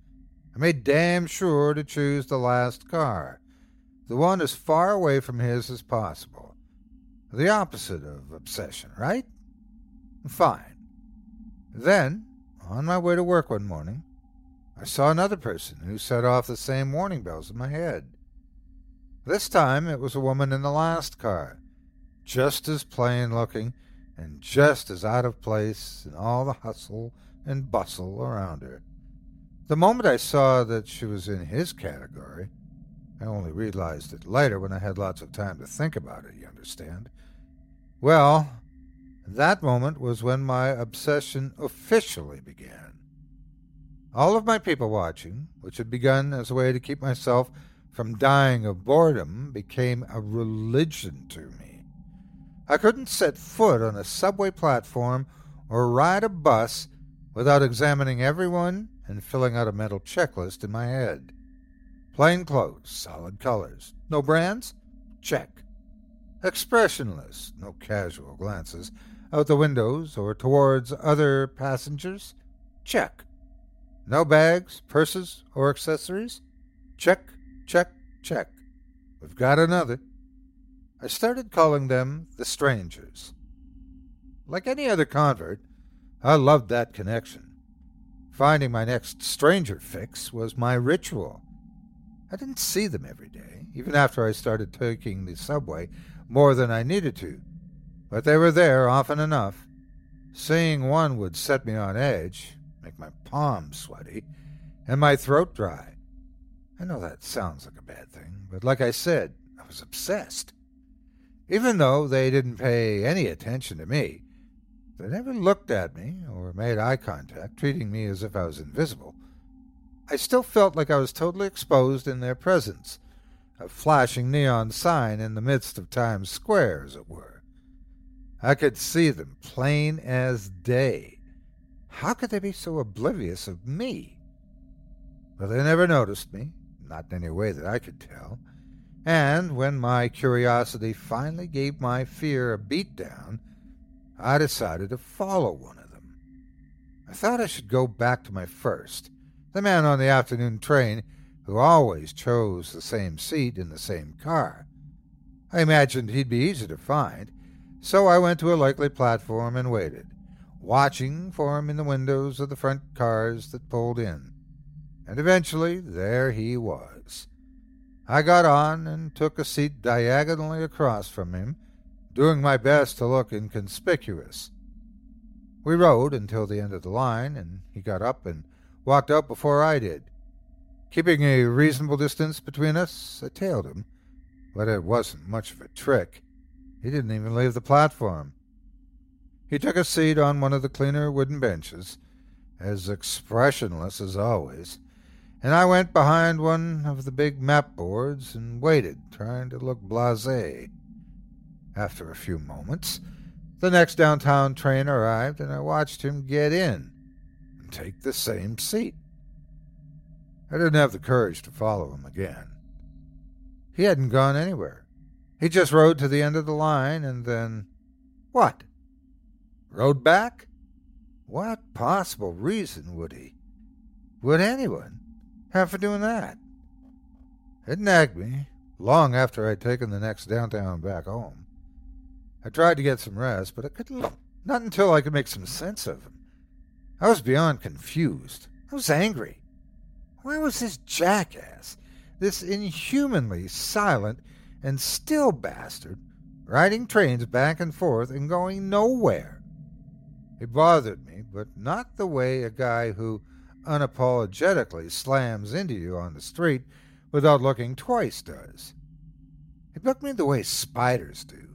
I made damn sure to choose the last car, the one as far away from his as possible. The opposite of obsession, right? Fine. Then, on my way to work one morning, I saw another person who set off the same warning bells in my head. This time it was a woman in the last car, just as plain looking and just as out of place in all the hustle and bustle around her. The moment I saw that she was in his category, I only realized it later when I had lots of time to think about it, you understand. Well, that moment was when my obsession officially began. All of my people watching, which had begun as a way to keep myself from dying of boredom, became a religion to me. I couldn't set foot on a subway platform or ride a bus without examining everyone and filling out a mental checklist in my head. Plain clothes, solid colors. No brands? Check. Expressionless, no casual glances out the windows or towards other passengers? Check. No bags, purses, or accessories? Check, check, check. We've got another. I started calling them the strangers. Like any other convert, I loved that connection. Finding my next stranger fix was my ritual. I didn't see them every day, even after I started taking the subway more than I needed to, but they were there often enough. Seeing one would set me on edge, make my palms sweaty, and my throat dry. I know that sounds like a bad thing, but like I said, I was obsessed. Even though they didn't pay any attention to me, they never looked at me or made eye contact, treating me as if I was invisible. I still felt like I was totally exposed in their presence, a flashing neon sign in the midst of Times Square, as it were. I could see them plain as day. How could they be so oblivious of me? But they never noticed me, not in any way that I could tell. And when my curiosity finally gave my fear a beat down, I decided to follow one of them. I thought I should go back to my first, the man on the afternoon train who always chose the same seat in the same car. I imagined he'd be easy to find, so I went to a likely platform and waited, watching for him in the windows of the front cars that pulled in. And eventually there he was. I got on and took a seat diagonally across from him, doing my best to look inconspicuous. We rode until the end of the line, and he got up and walked out before I did. Keeping a reasonable distance between us, I tailed him, but it wasn't much of a trick. He didn't even leave the platform. He took a seat on one of the cleaner wooden benches, as expressionless as always, and I went behind one of the big map boards and waited, trying to look blasé. After a few moments, the next downtown train arrived, and I watched him get in and take the same seat. I didn't have the courage to follow him again. He hadn't gone anywhere. He just rode to the end of the line and then. What? Rode back? What possible reason would he? Would anyone have for doing that? It nagged me long after I'd taken the next downtown back home. I tried to get some rest, but I couldn't. Not until I could make some sense of him. I was beyond confused. I was angry. Why was this jackass, this inhumanly silent and still bastard, riding trains back and forth and going nowhere? It bothered me, but not the way a guy who unapologetically slams into you on the street without looking twice does. It bugged me the way spiders do.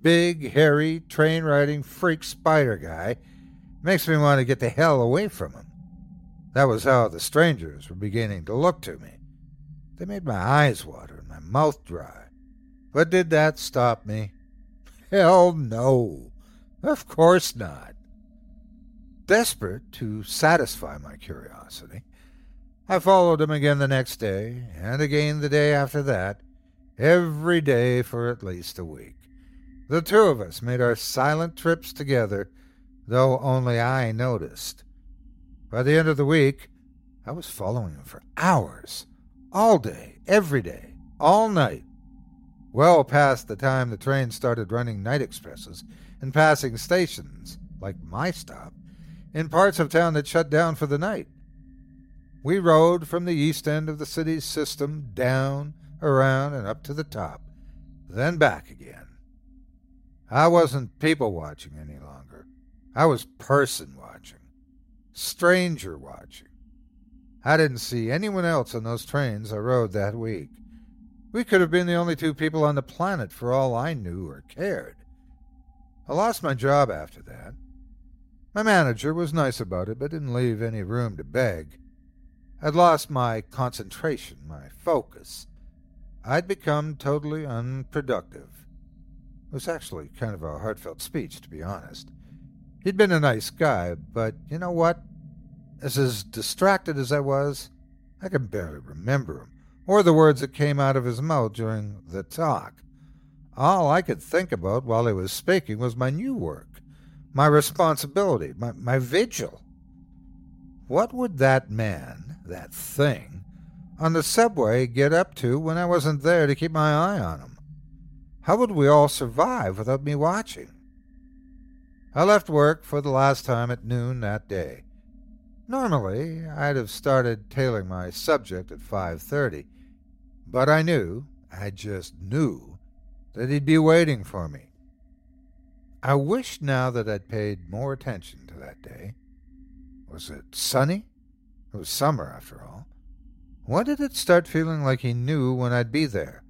Big, hairy, train riding freak spider guy makes me want to get the hell away from him. That was how the strangers were beginning to look to me. They made my eyes water mouth dry. But did that stop me? Hell no. Of course not. Desperate to satisfy my curiosity, I followed him again the next day, and again the day after that, every day for at least a week. The two of us made our silent trips together, though only I noticed. By the end of the week, I was following him for hours, all day, every day, all night, well past the time the train started running night expresses and passing stations, like my stop, in parts of town that shut down for the night. We rode from the east end of the city's system down, around, and up to the top, then back again. I wasn't people watching any longer. I was person watching stranger watching. I didn't see anyone else on those trains I rode that week. We could have been the only two people on the planet for all I knew or cared. I lost my job after that. My manager was nice about it, but didn't leave any room to beg. I'd lost my concentration, my focus. I'd become totally unproductive. It was actually kind of a heartfelt speech, to be honest. He'd been a nice guy, but you know what? As as distracted as I was, I can barely remember him, or the words that came out of his mouth during the talk. All I could think about while he was speaking was my new work, my responsibility, my, my vigil. What would that man, that thing, on the subway get up to when I wasn't there to keep my eye on him? How would we all survive without me watching? I left work for the last time at noon that day. Normally, I'd have started tailing my subject at 5:30, but I knew, I just knew, that he'd be waiting for me. I wished now that I'd paid more attention to that day. Was it sunny? It was summer, after all. When did it start feeling like he knew when I'd be there?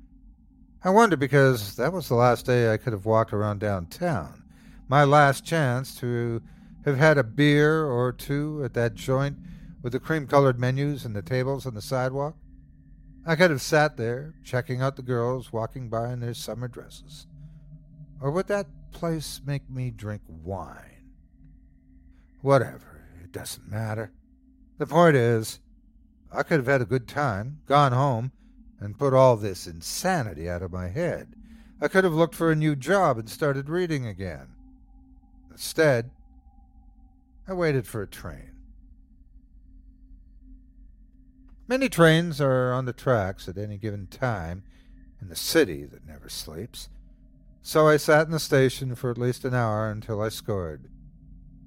I wonder because that was the last day I could have walked around downtown, my last chance to have had a beer or two at that joint with the cream colored menus and the tables on the sidewalk. I could have sat there, checking out the girls walking by in their summer dresses. Or would that place make me drink wine? Whatever, it doesn't matter. The point is, I could have had a good time, gone home, and put all this insanity out of my head. I could have looked for a new job and started reading again. Instead, I waited for a train. Many trains are on the tracks at any given time in the city that never sleeps, so I sat in the station for at least an hour until I scored.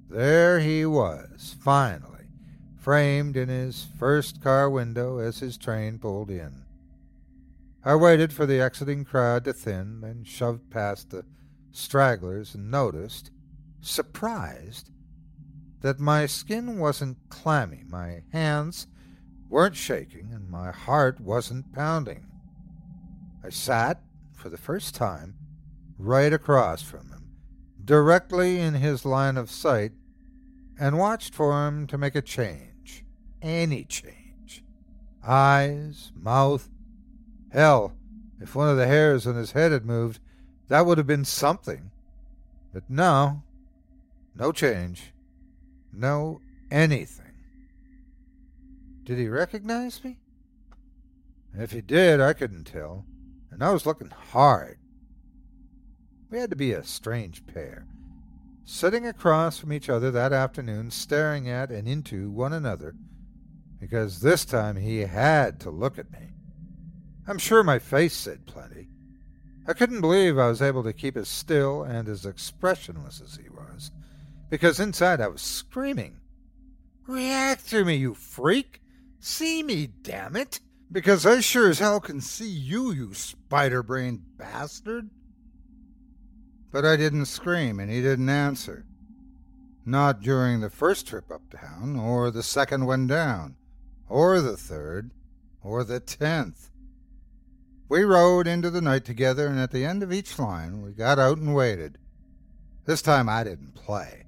There he was, finally, framed in his first car window as his train pulled in. I waited for the exiting crowd to thin, then shoved past the stragglers and noticed, surprised, that my skin wasn't clammy, my hands weren't shaking, and my heart wasn't pounding. I sat, for the first time, right across from him, directly in his line of sight, and watched for him to make a change, any change. Eyes, mouth, Hell, if one of the hairs on his head had moved, that would have been something. But no, no change, no anything. Did he recognize me? If he did, I couldn't tell, and I was looking hard. We had to be a strange pair, sitting across from each other that afternoon, staring at and into one another, because this time he had to look at me. I'm sure my face said plenty. I couldn't believe I was able to keep as still and as expressionless as he was, because inside I was screaming. React to me, you freak! See me, damn it! Because I sure as hell can see you, you spider brained bastard! But I didn't scream, and he didn't answer. Not during the first trip uptown, or the second one down, or the third, or the tenth. We rode into the night together, and at the end of each line, we got out and waited. This time I didn't play.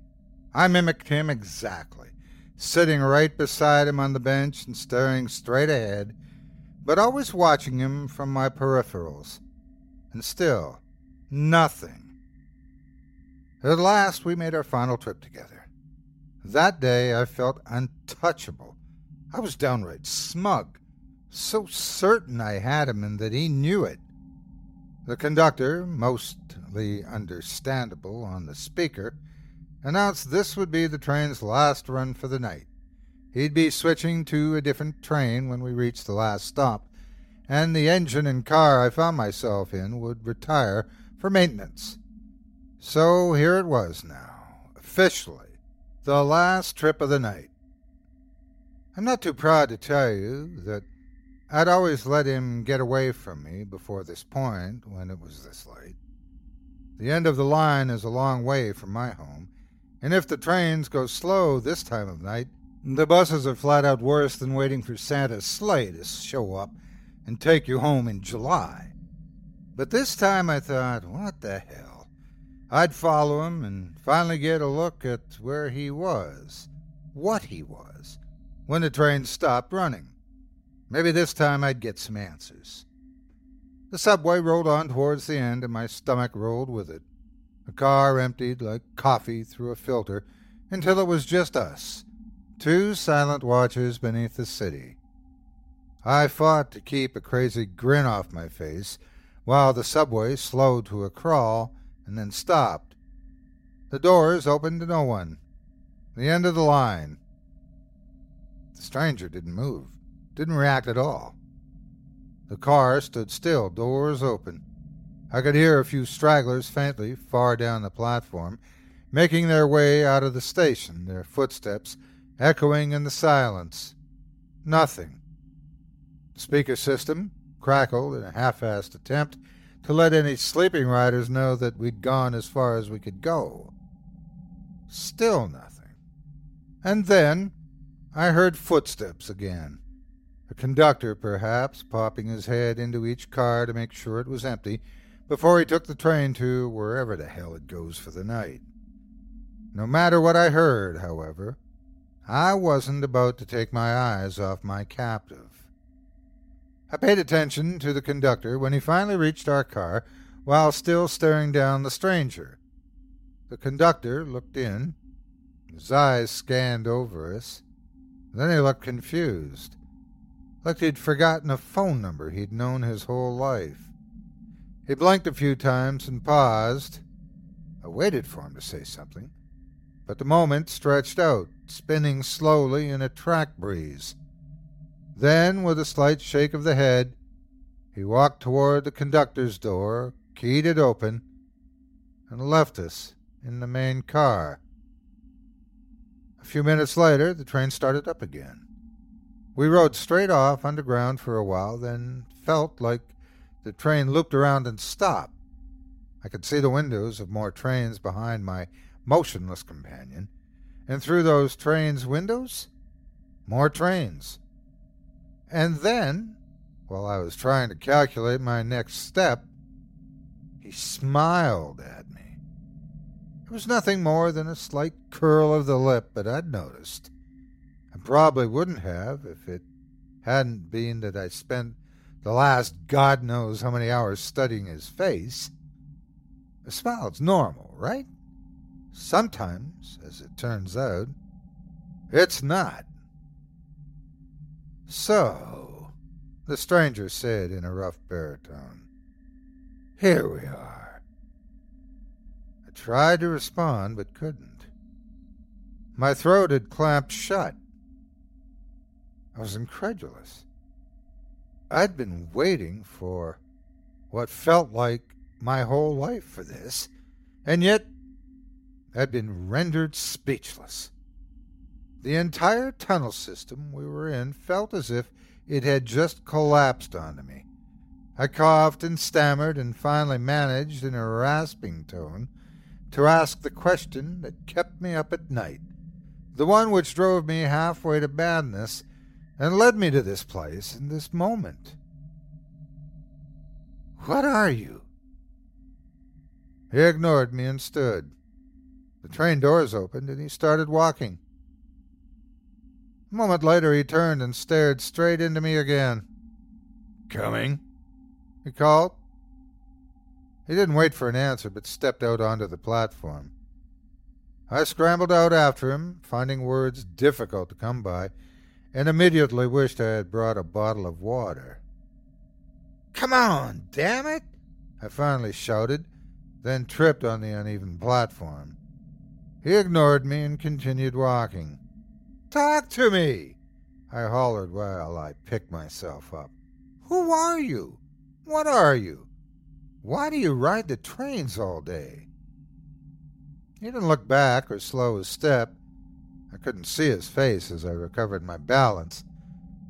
I mimicked him exactly, sitting right beside him on the bench and staring straight ahead, but always watching him from my peripherals. And still, nothing. At last, we made our final trip together. That day, I felt untouchable. I was downright smug so certain I had him and that he knew it. The conductor, mostly understandable on the speaker, announced this would be the train's last run for the night. He'd be switching to a different train when we reached the last stop, and the engine and car I found myself in would retire for maintenance. So here it was now, officially, the last trip of the night. I'm not too proud to tell you that I'd always let him get away from me before this point when it was this late. The end of the line is a long way from my home, and if the trains go slow this time of night, the buses are flat out worse than waiting for Santa's sleigh to show up and take you home in July. But this time I thought, what the hell? I'd follow him and finally get a look at where he was, what he was, when the train stopped running. Maybe this time I'd get some answers. The subway rolled on towards the end, and my stomach rolled with it. The car emptied like coffee through a filter until it was just us, two silent watchers beneath the city. I fought to keep a crazy grin off my face while the subway slowed to a crawl and then stopped. The doors opened to no one. The end of the line. The stranger didn't move, didn't react at all. The car stood still, doors open. I could hear a few stragglers faintly far down the platform, making their way out of the station, their footsteps echoing in the silence. Nothing. The speaker system crackled in a half assed attempt to let any sleeping riders know that we'd gone as far as we could go. Still nothing. And then I heard footsteps again. A conductor, perhaps, popping his head into each car to make sure it was empty before he took the train to wherever the hell it goes for the night. No matter what I heard, however, I wasn't about to take my eyes off my captive. I paid attention to the conductor when he finally reached our car while still staring down the stranger. The conductor looked in. His eyes scanned over us. Then he looked confused, like he'd forgotten a phone number he'd known his whole life. He blinked a few times and paused. I waited for him to say something, but the moment stretched out, spinning slowly in a track breeze. Then, with a slight shake of the head, he walked toward the conductor's door, keyed it open, and left us in the main car. A few minutes later, the train started up again. We rode straight off underground for a while, then felt like the train looped around and stopped. I could see the windows of more trains behind my motionless companion, and through those trains' windows, more trains. And then, while I was trying to calculate my next step, he smiled at me. It was nothing more than a slight curl of the lip, but I'd noticed. I probably wouldn't have if it hadn't been that I spent the last God knows how many hours studying his face. A smile's normal, right? Sometimes, as it turns out, it's not. So, the stranger said in a rough baritone, Here we are. I tried to respond, but couldn't. My throat had clamped shut. I was incredulous. I'd been waiting for what felt like my whole life for this, and yet I'd been rendered speechless. The entire tunnel system we were in felt as if it had just collapsed onto me. I coughed and stammered and finally managed, in a rasping tone, to ask the question that kept me up at night, the one which drove me halfway to madness and led me to this place in this moment. What are you? He ignored me and stood. The train doors opened and he started walking. A moment later he turned and stared straight into me again. Coming? he called. He didn't wait for an answer, but stepped out onto the platform. I scrambled out after him, finding words difficult to come by, and immediately wished I had brought a bottle of water. Come on, damn it! I finally shouted, then tripped on the uneven platform. He ignored me and continued walking. Talk to me! I hollered while I picked myself up. Who are you? What are you? Why do you ride the trains all day? He didn't look back or slow his step. I couldn't see his face as I recovered my balance,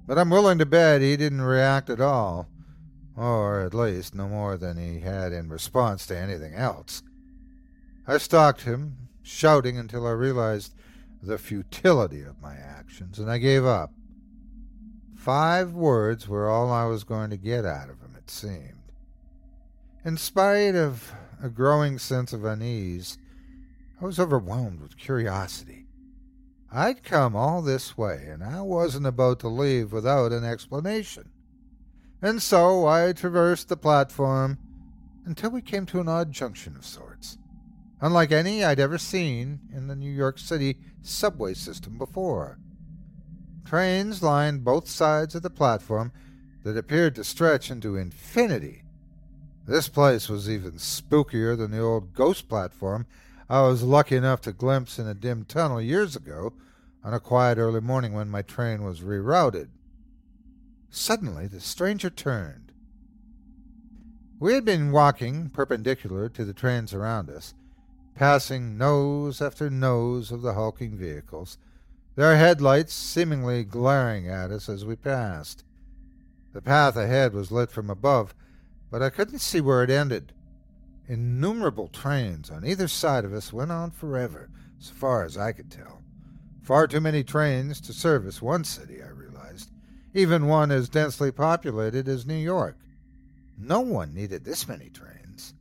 but I'm willing to bet he didn't react at all, or at least no more than he had in response to anything else. I stalked him, shouting until I realized the futility of my actions, and I gave up. Five words were all I was going to get out of him, it seemed. In spite of a growing sense of unease, I was overwhelmed with curiosity. I'd come all this way, and I wasn't about to leave without an explanation. And so I traversed the platform until we came to an odd junction of sorts, unlike any I'd ever seen in the New York City subway system before. Trains lined both sides of the platform that appeared to stretch into infinity. This place was even spookier than the old ghost platform I was lucky enough to glimpse in a dim tunnel years ago on a quiet early morning when my train was rerouted. Suddenly, the stranger turned. We had been walking perpendicular to the trains around us, passing nose after nose of the hulking vehicles, their headlights seemingly glaring at us as we passed. The path ahead was lit from above, but I couldn't see where it ended. Innumerable trains on either side of us went on forever, so far as I could tell. Far too many trains to service one city, I realized, even one as densely populated as New York. No one needed this many trains.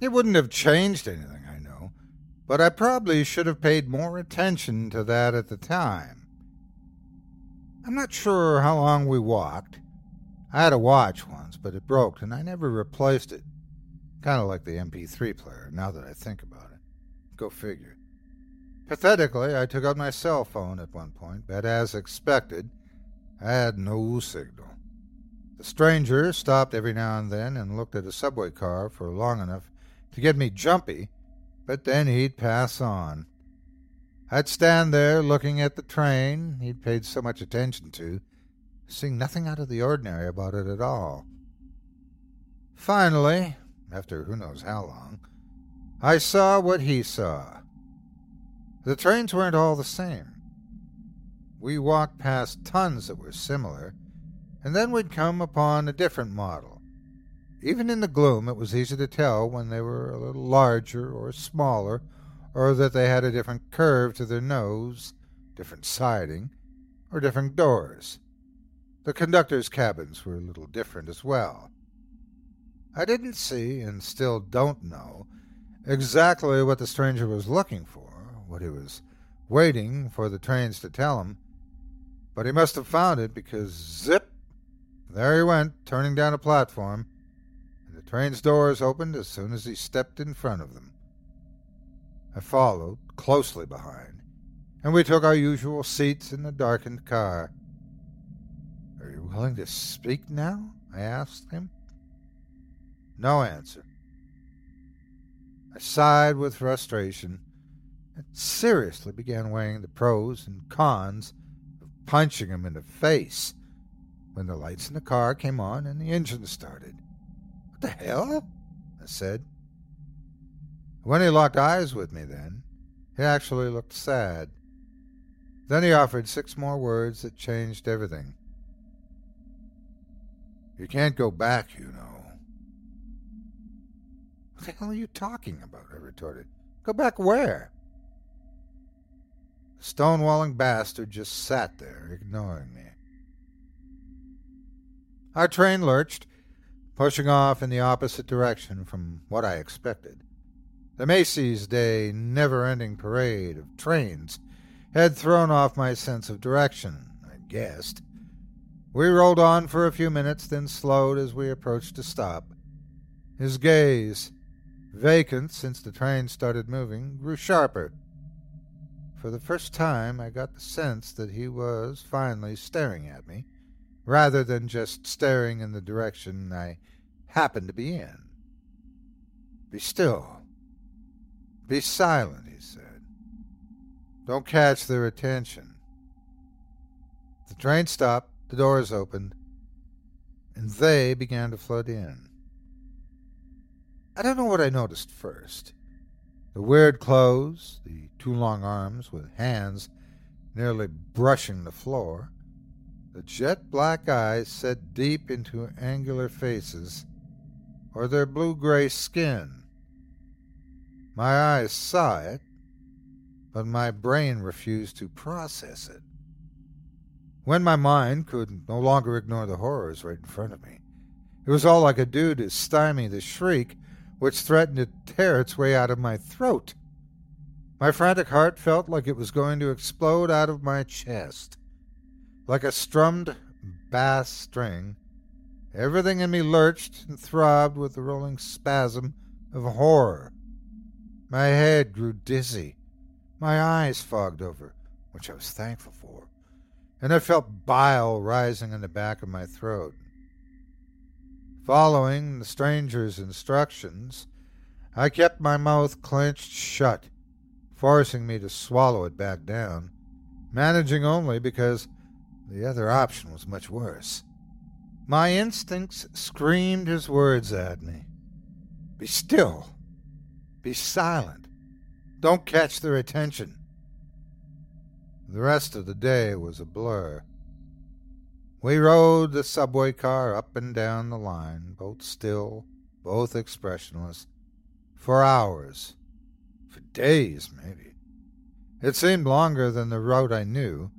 It wouldn't have changed anything, I know, but I probably should have paid more attention to that at the time. I'm not sure how long we walked. I had a watch once, but it broke, and I never replaced it. Kind of like the MP3 player, now that I think about it. Go figure. Pathetically, I took out my cell phone at one point, but as expected, I had no signal. The stranger stopped every now and then and looked at a subway car for long enough to get me jumpy, but then he'd pass on. I'd stand there looking at the train he'd paid so much attention to, seeing nothing out of the ordinary about it at all. Finally, after who knows how long, I saw what he saw. The trains weren't all the same. We walked past tons that were similar, and then we'd come upon a different model. Even in the gloom, it was easy to tell when they were a little larger or smaller, or that they had a different curve to their nose, different siding, or different doors. The conductors' cabins were a little different as well. I didn't see, and still don't know, exactly what the stranger was looking for, what he was waiting for the trains to tell him, but he must have found it because zip, there he went, turning down a platform, and the train's doors opened as soon as he stepped in front of them. I followed, closely behind, and we took our usual seats in the darkened car. Are you willing to speak now? I asked him. No answer. I sighed with frustration and seriously began weighing the pros and cons of punching him in the face when the lights in the car came on and the engine started. What the hell? I said. When he locked eyes with me, then, he actually looked sad. Then he offered six more words that changed everything. You can't go back, you know. What the hell are you talking about? I retorted. Go back where? The stonewalling bastard just sat there, ignoring me. Our train lurched, pushing off in the opposite direction from what I expected. The Macy's Day never ending parade of trains had thrown off my sense of direction, I guessed. We rolled on for a few minutes, then slowed as we approached a stop. His gaze, vacant since the train started moving, grew sharper. For the first time, I got the sense that he was finally staring at me, rather than just staring in the direction I happened to be in. Be still. Be silent, he said. Don't catch their attention. The train stopped, the doors opened, and they began to flood in. I don't know what I noticed first. The weird clothes, the two long arms with hands nearly brushing the floor, the jet black eyes set deep into angular faces, or their blue gray skin. My eyes saw it, but my brain refused to process it. When my mind could no longer ignore the horrors right in front of me, it was all I could do to stymie the shriek which threatened to tear its way out of my throat. My frantic heart felt like it was going to explode out of my chest. Like a strummed bass string, Everything in me lurched and throbbed with the rolling spasm of horror. My head grew dizzy. My eyes fogged over, which I was thankful for, and I felt bile rising in the back of my throat. Following the stranger's instructions, I kept my mouth clenched shut, forcing me to swallow it back down, managing only because the other option was much worse. My instincts screamed his words at me Be still. Be silent. Don't catch their attention. The rest of the day was a blur. We rode the subway car up and down the line, both still, both expressionless, for hours, for days, maybe. It seemed longer than the route I knew,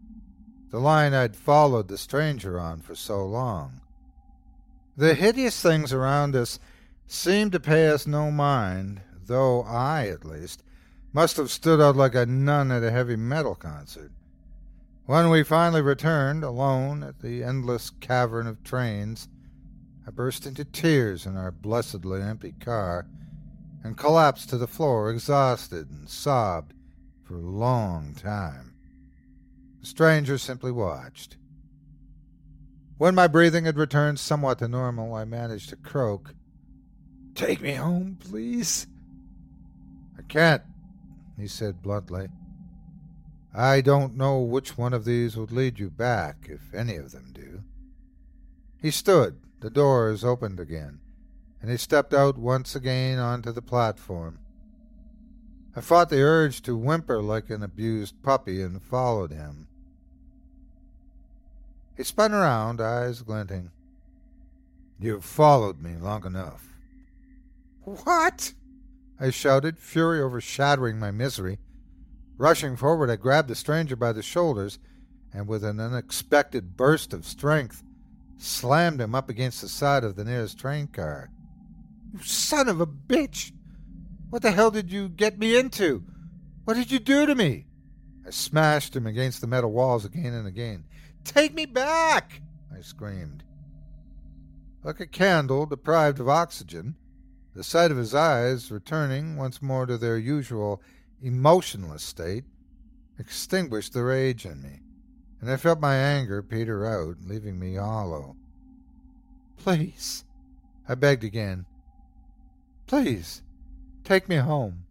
the line I'd followed the stranger on for so long. The hideous things around us seemed to pay us no mind, though I, at least, must have stood out like a nun at a heavy metal concert. When we finally returned, alone, at the endless cavern of trains, I burst into tears in our blessedly empty car and collapsed to the floor, exhausted, and sobbed for a long time. The stranger simply watched. When my breathing had returned somewhat to normal, I managed to croak, Take me home, please. I can't, he said bluntly. I don't know which one of these would lead you back, if any of them do. He stood, the doors opened again, and he stepped out once again onto the platform. I fought the urge to whimper like an abused puppy and followed him. He spun around, eyes glinting. You've followed me long enough. What? I shouted, fury overshadowing my misery. Rushing forward, I grabbed the stranger by the shoulders and, with an unexpected burst of strength, slammed him up against the side of the nearest train car. You son of a bitch! What the hell did you get me into? What did you do to me? I smashed him against the metal walls again and again. Take me back! I screamed. Like a candle deprived of oxygen, the sight of his eyes returning once more to their usual emotionless state extinguished the rage in me, and I felt my anger peter out, leaving me hollow. Please, I begged again. Please, take me home.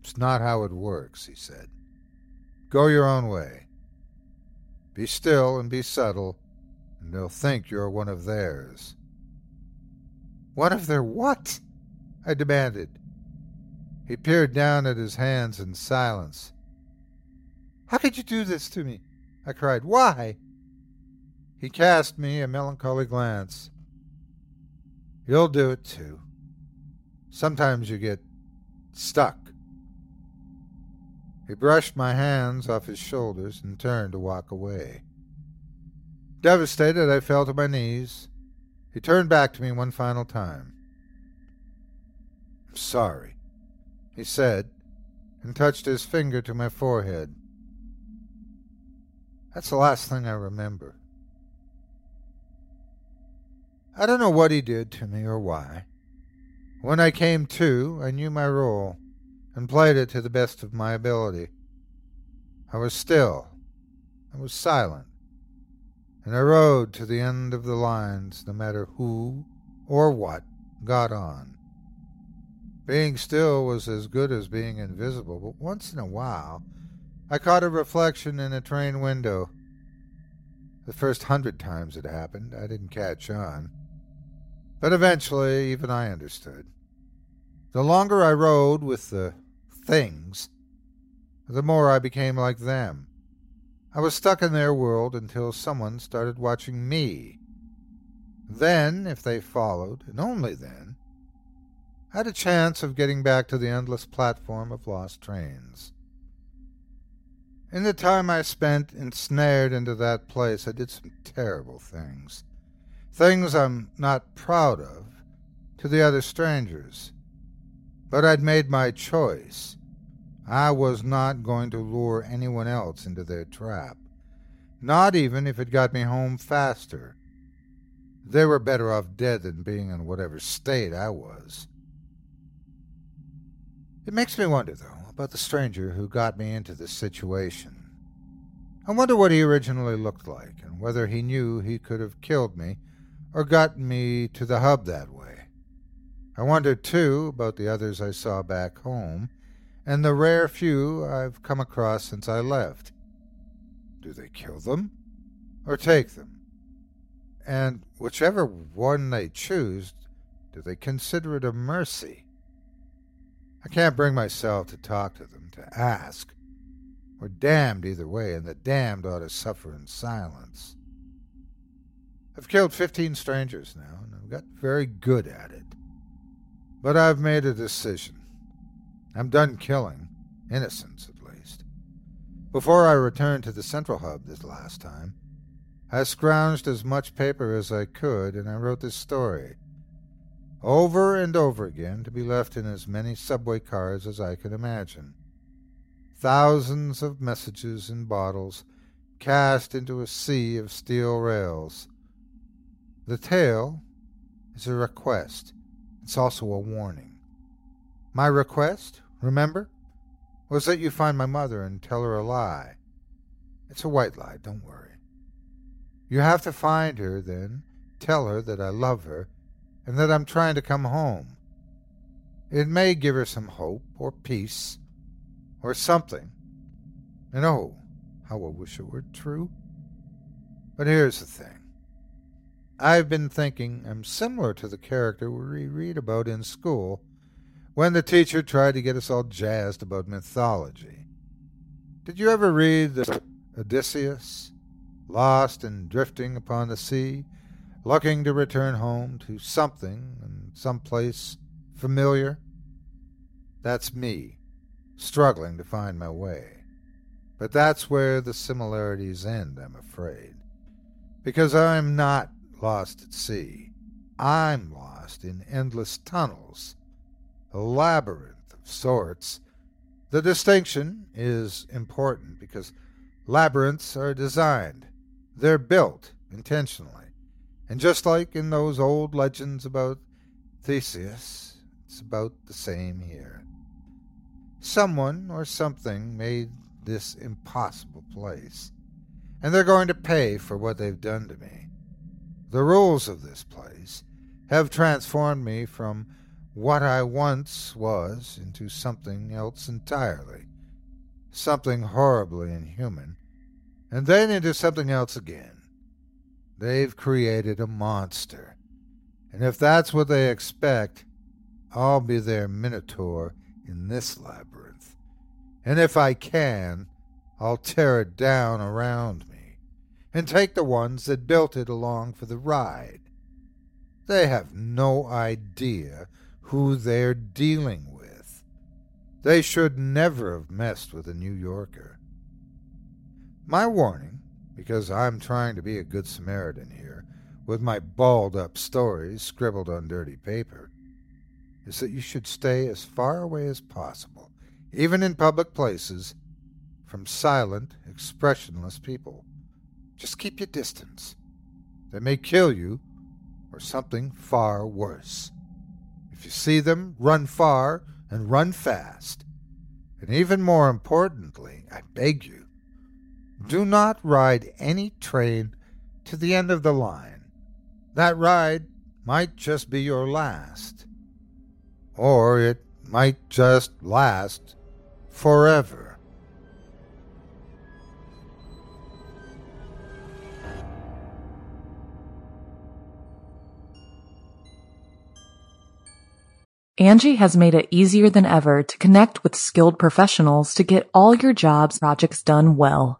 It's not how it works, he said. Go your own way. Be still and be subtle, and they'll think you're one of theirs. One of their what? I demanded. He peered down at his hands in silence. How could you do this to me? I cried. Why? He cast me a melancholy glance. You'll do it too. Sometimes you get stuck. He brushed my hands off his shoulders and turned to walk away. Devastated, I fell to my knees. He turned back to me one final time. I'm sorry he said, and touched his finger to my forehead. That's the last thing I remember. I don't know what he did to me or why. When I came to, I knew my role and played it to the best of my ability. I was still. I was silent. And I rode to the end of the lines, no matter who or what got on. Being still was as good as being invisible, but once in a while I caught a reflection in a train window. The first hundred times it happened, I didn't catch on. But eventually, even I understood. The longer I rode with the things, the more I became like them. I was stuck in their world until someone started watching me. Then, if they followed, and only then, had a chance of getting back to the endless platform of lost trains. In the time I spent ensnared into that place, I did some terrible things. Things I'm not proud of to the other strangers. But I'd made my choice. I was not going to lure anyone else into their trap, not even if it got me home faster. They were better off dead than being in whatever state I was. It makes me wonder, though, about the stranger who got me into this situation. I wonder what he originally looked like, and whether he knew he could have killed me or gotten me to the hub that way. I wonder, too, about the others I saw back home, and the rare few I've come across since I left. Do they kill them or take them? And whichever one they choose, do they consider it a mercy? I can't bring myself to talk to them, to ask. We're damned either way, and the damned ought to suffer in silence. I've killed fifteen strangers now, and I've got very good at it. But I've made a decision. I'm done killing, innocents at least. Before I returned to the Central Hub this last time, I scrounged as much paper as I could, and I wrote this story over and over again to be left in as many subway cars as I could imagine. Thousands of messages in bottles cast into a sea of steel rails. The tale is a request. It's also a warning. My request, remember, was that you find my mother and tell her a lie. It's a white lie, don't worry. You have to find her, then, tell her that I love her and that I'm trying to come home. It may give her some hope or peace or something. And oh, how I wish it were true. But here's the thing. I've been thinking I'm similar to the character we read about in school when the teacher tried to get us all jazzed about mythology. Did you ever read the Odysseus, lost and drifting upon the sea? Looking to return home to something and some place familiar. That's me, struggling to find my way. But that's where the similarities end, I'm afraid. Because I'm not lost at sea. I'm lost in endless tunnels, a labyrinth of sorts. The distinction is important because labyrinths are designed, they're built intentionally. And just like in those old legends about Theseus, it's about the same here. Someone or something made this impossible place, and they're going to pay for what they've done to me. The rules of this place have transformed me from what I once was into something else entirely, something horribly inhuman, and then into something else again. They've created a monster. And if that's what they expect, I'll be their minotaur in this labyrinth. And if I can, I'll tear it down around me and take the ones that built it along for the ride. They have no idea who they're dealing with. They should never have messed with a New Yorker. My warning because I'm trying to be a good Samaritan here, with my balled up stories scribbled on dirty paper, is that you should stay as far away as possible, even in public places, from silent, expressionless people. Just keep your distance. They may kill you, or something far worse. If you see them, run far and run fast. And even more importantly, I beg you, do not ride any train to the end of the line. That ride might just be your last. Or it might just last forever. Angi has made it easier than ever to connect with skilled professionals to get all your jobs projects done well.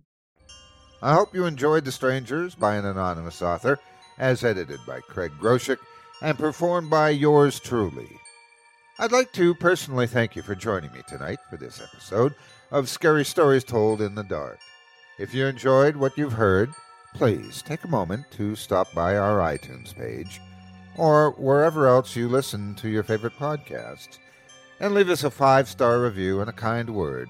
I hope you enjoyed The Strangers by an anonymous author, as edited by Craig Groshek and performed by yours truly. I'd like to personally thank you for joining me tonight for this episode of Scary Stories Told in the Dark. If you enjoyed what you've heard, please take a moment to stop by our iTunes page or wherever else you listen to your favorite podcasts and leave us a five star review and a kind word.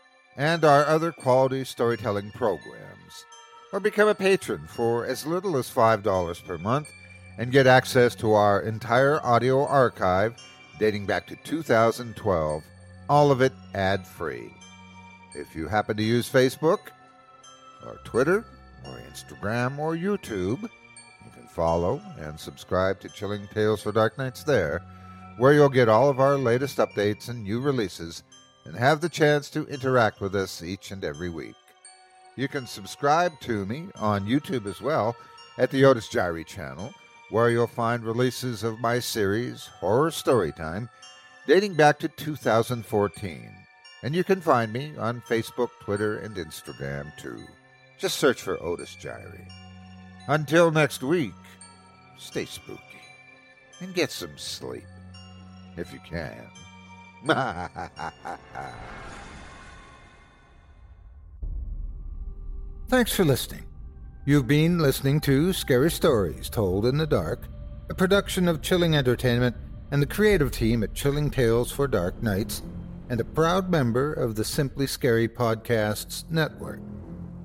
and our other quality storytelling programs, or become a patron for as little as $5 per month and get access to our entire audio archive dating back to 2012, all of it ad free. If you happen to use Facebook, or Twitter, or Instagram, or YouTube, you can follow and subscribe to Chilling Tales for Dark Nights there, where you'll get all of our latest updates and new releases and have the chance to interact with us each and every week. You can subscribe to me on YouTube as well at the Otis Jiry channel, where you'll find releases of my series, Horror Storytime, dating back to 2014. And you can find me on Facebook, Twitter, and Instagram too. Just search for Otis Jiry. Until next week, stay spooky and get some sleep if you can. Thanks for listening. You've been listening to Scary Stories Told in the Dark, a production of Chilling Entertainment and the creative team at Chilling Tales for Dark Nights, and a proud member of the Simply Scary Podcasts Network.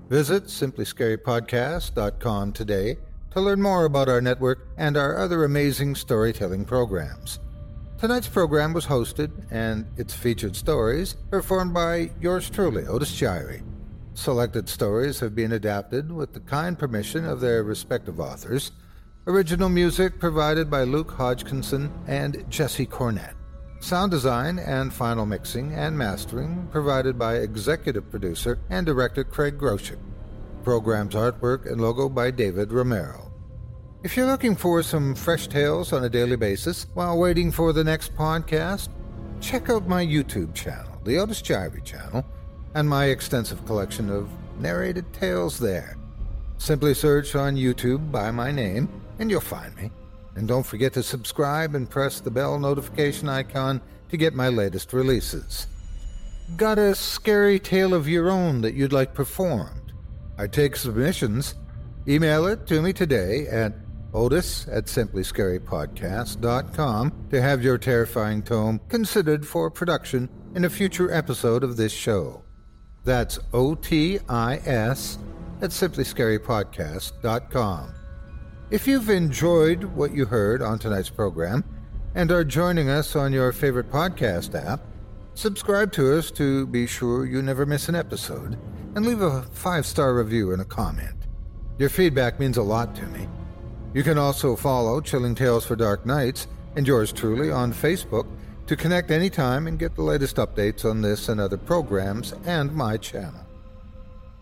Visit simplyscarypodcast.com today to learn more about our network and our other amazing storytelling programs. Tonight's program was hosted and its featured stories performed by yours truly, Otis Jiry. Selected stories have been adapted with the kind permission of their respective authors. Original music provided by Luke Hodgkinson and Jesse Cornett. Sound design and final mixing and mastering provided by executive producer and director Craig Groshek. Program's artwork and logo by David Romero. If you're looking for some fresh tales on a daily basis while waiting for the next podcast, check out my YouTube channel, the Otis Jiry channel, and my extensive collection of narrated tales there. Simply search on YouTube by my name, and you'll find me. And don't forget to subscribe and press the bell notification icon to get my latest releases. Got a scary tale of your own that you'd like performed? I take submissions. Email it to me today at Otis at simplyscarypodcast.com to have your terrifying tome considered for production in a future episode of this show. That's O-T-I-S at simplyscarypodcast.com. If you've enjoyed what you heard on tonight's program and are joining us on your favorite podcast app, subscribe to us to be sure you never miss an episode and leave a five-star review and a comment. Your feedback means a lot to me you can also follow Chilling Tales for Dark Nights and yours truly on Facebook to connect anytime and get the latest updates on this and other programs and my channel.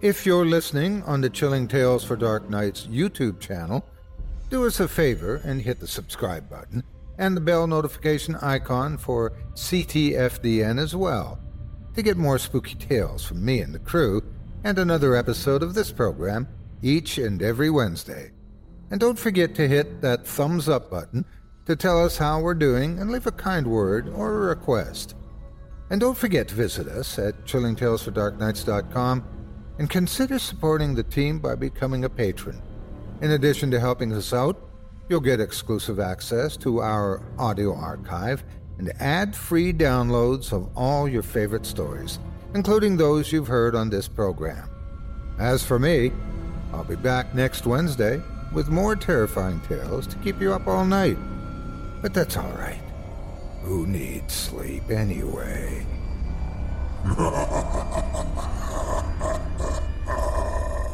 If you're listening on the Chilling Tales for Dark Nights YouTube channel, do us a favor and hit the subscribe button and the bell notification icon for CTFDN as well to get more spooky tales from me and the crew and another episode of this program each and every Wednesday. And don't forget to hit that thumbs up button to tell us how we're doing and leave a kind word or a request. And don't forget to visit us at chillingtalesfordarknights.com and consider supporting the team by becoming a patron. In addition to helping us out, you'll get exclusive access to our audio archive and ad free downloads of all your favorite stories, including those you've heard on this program. As for me, I'll be back next Wednesday with more terrifying tales to keep you up all night. But that's all right. Who needs sleep anyway?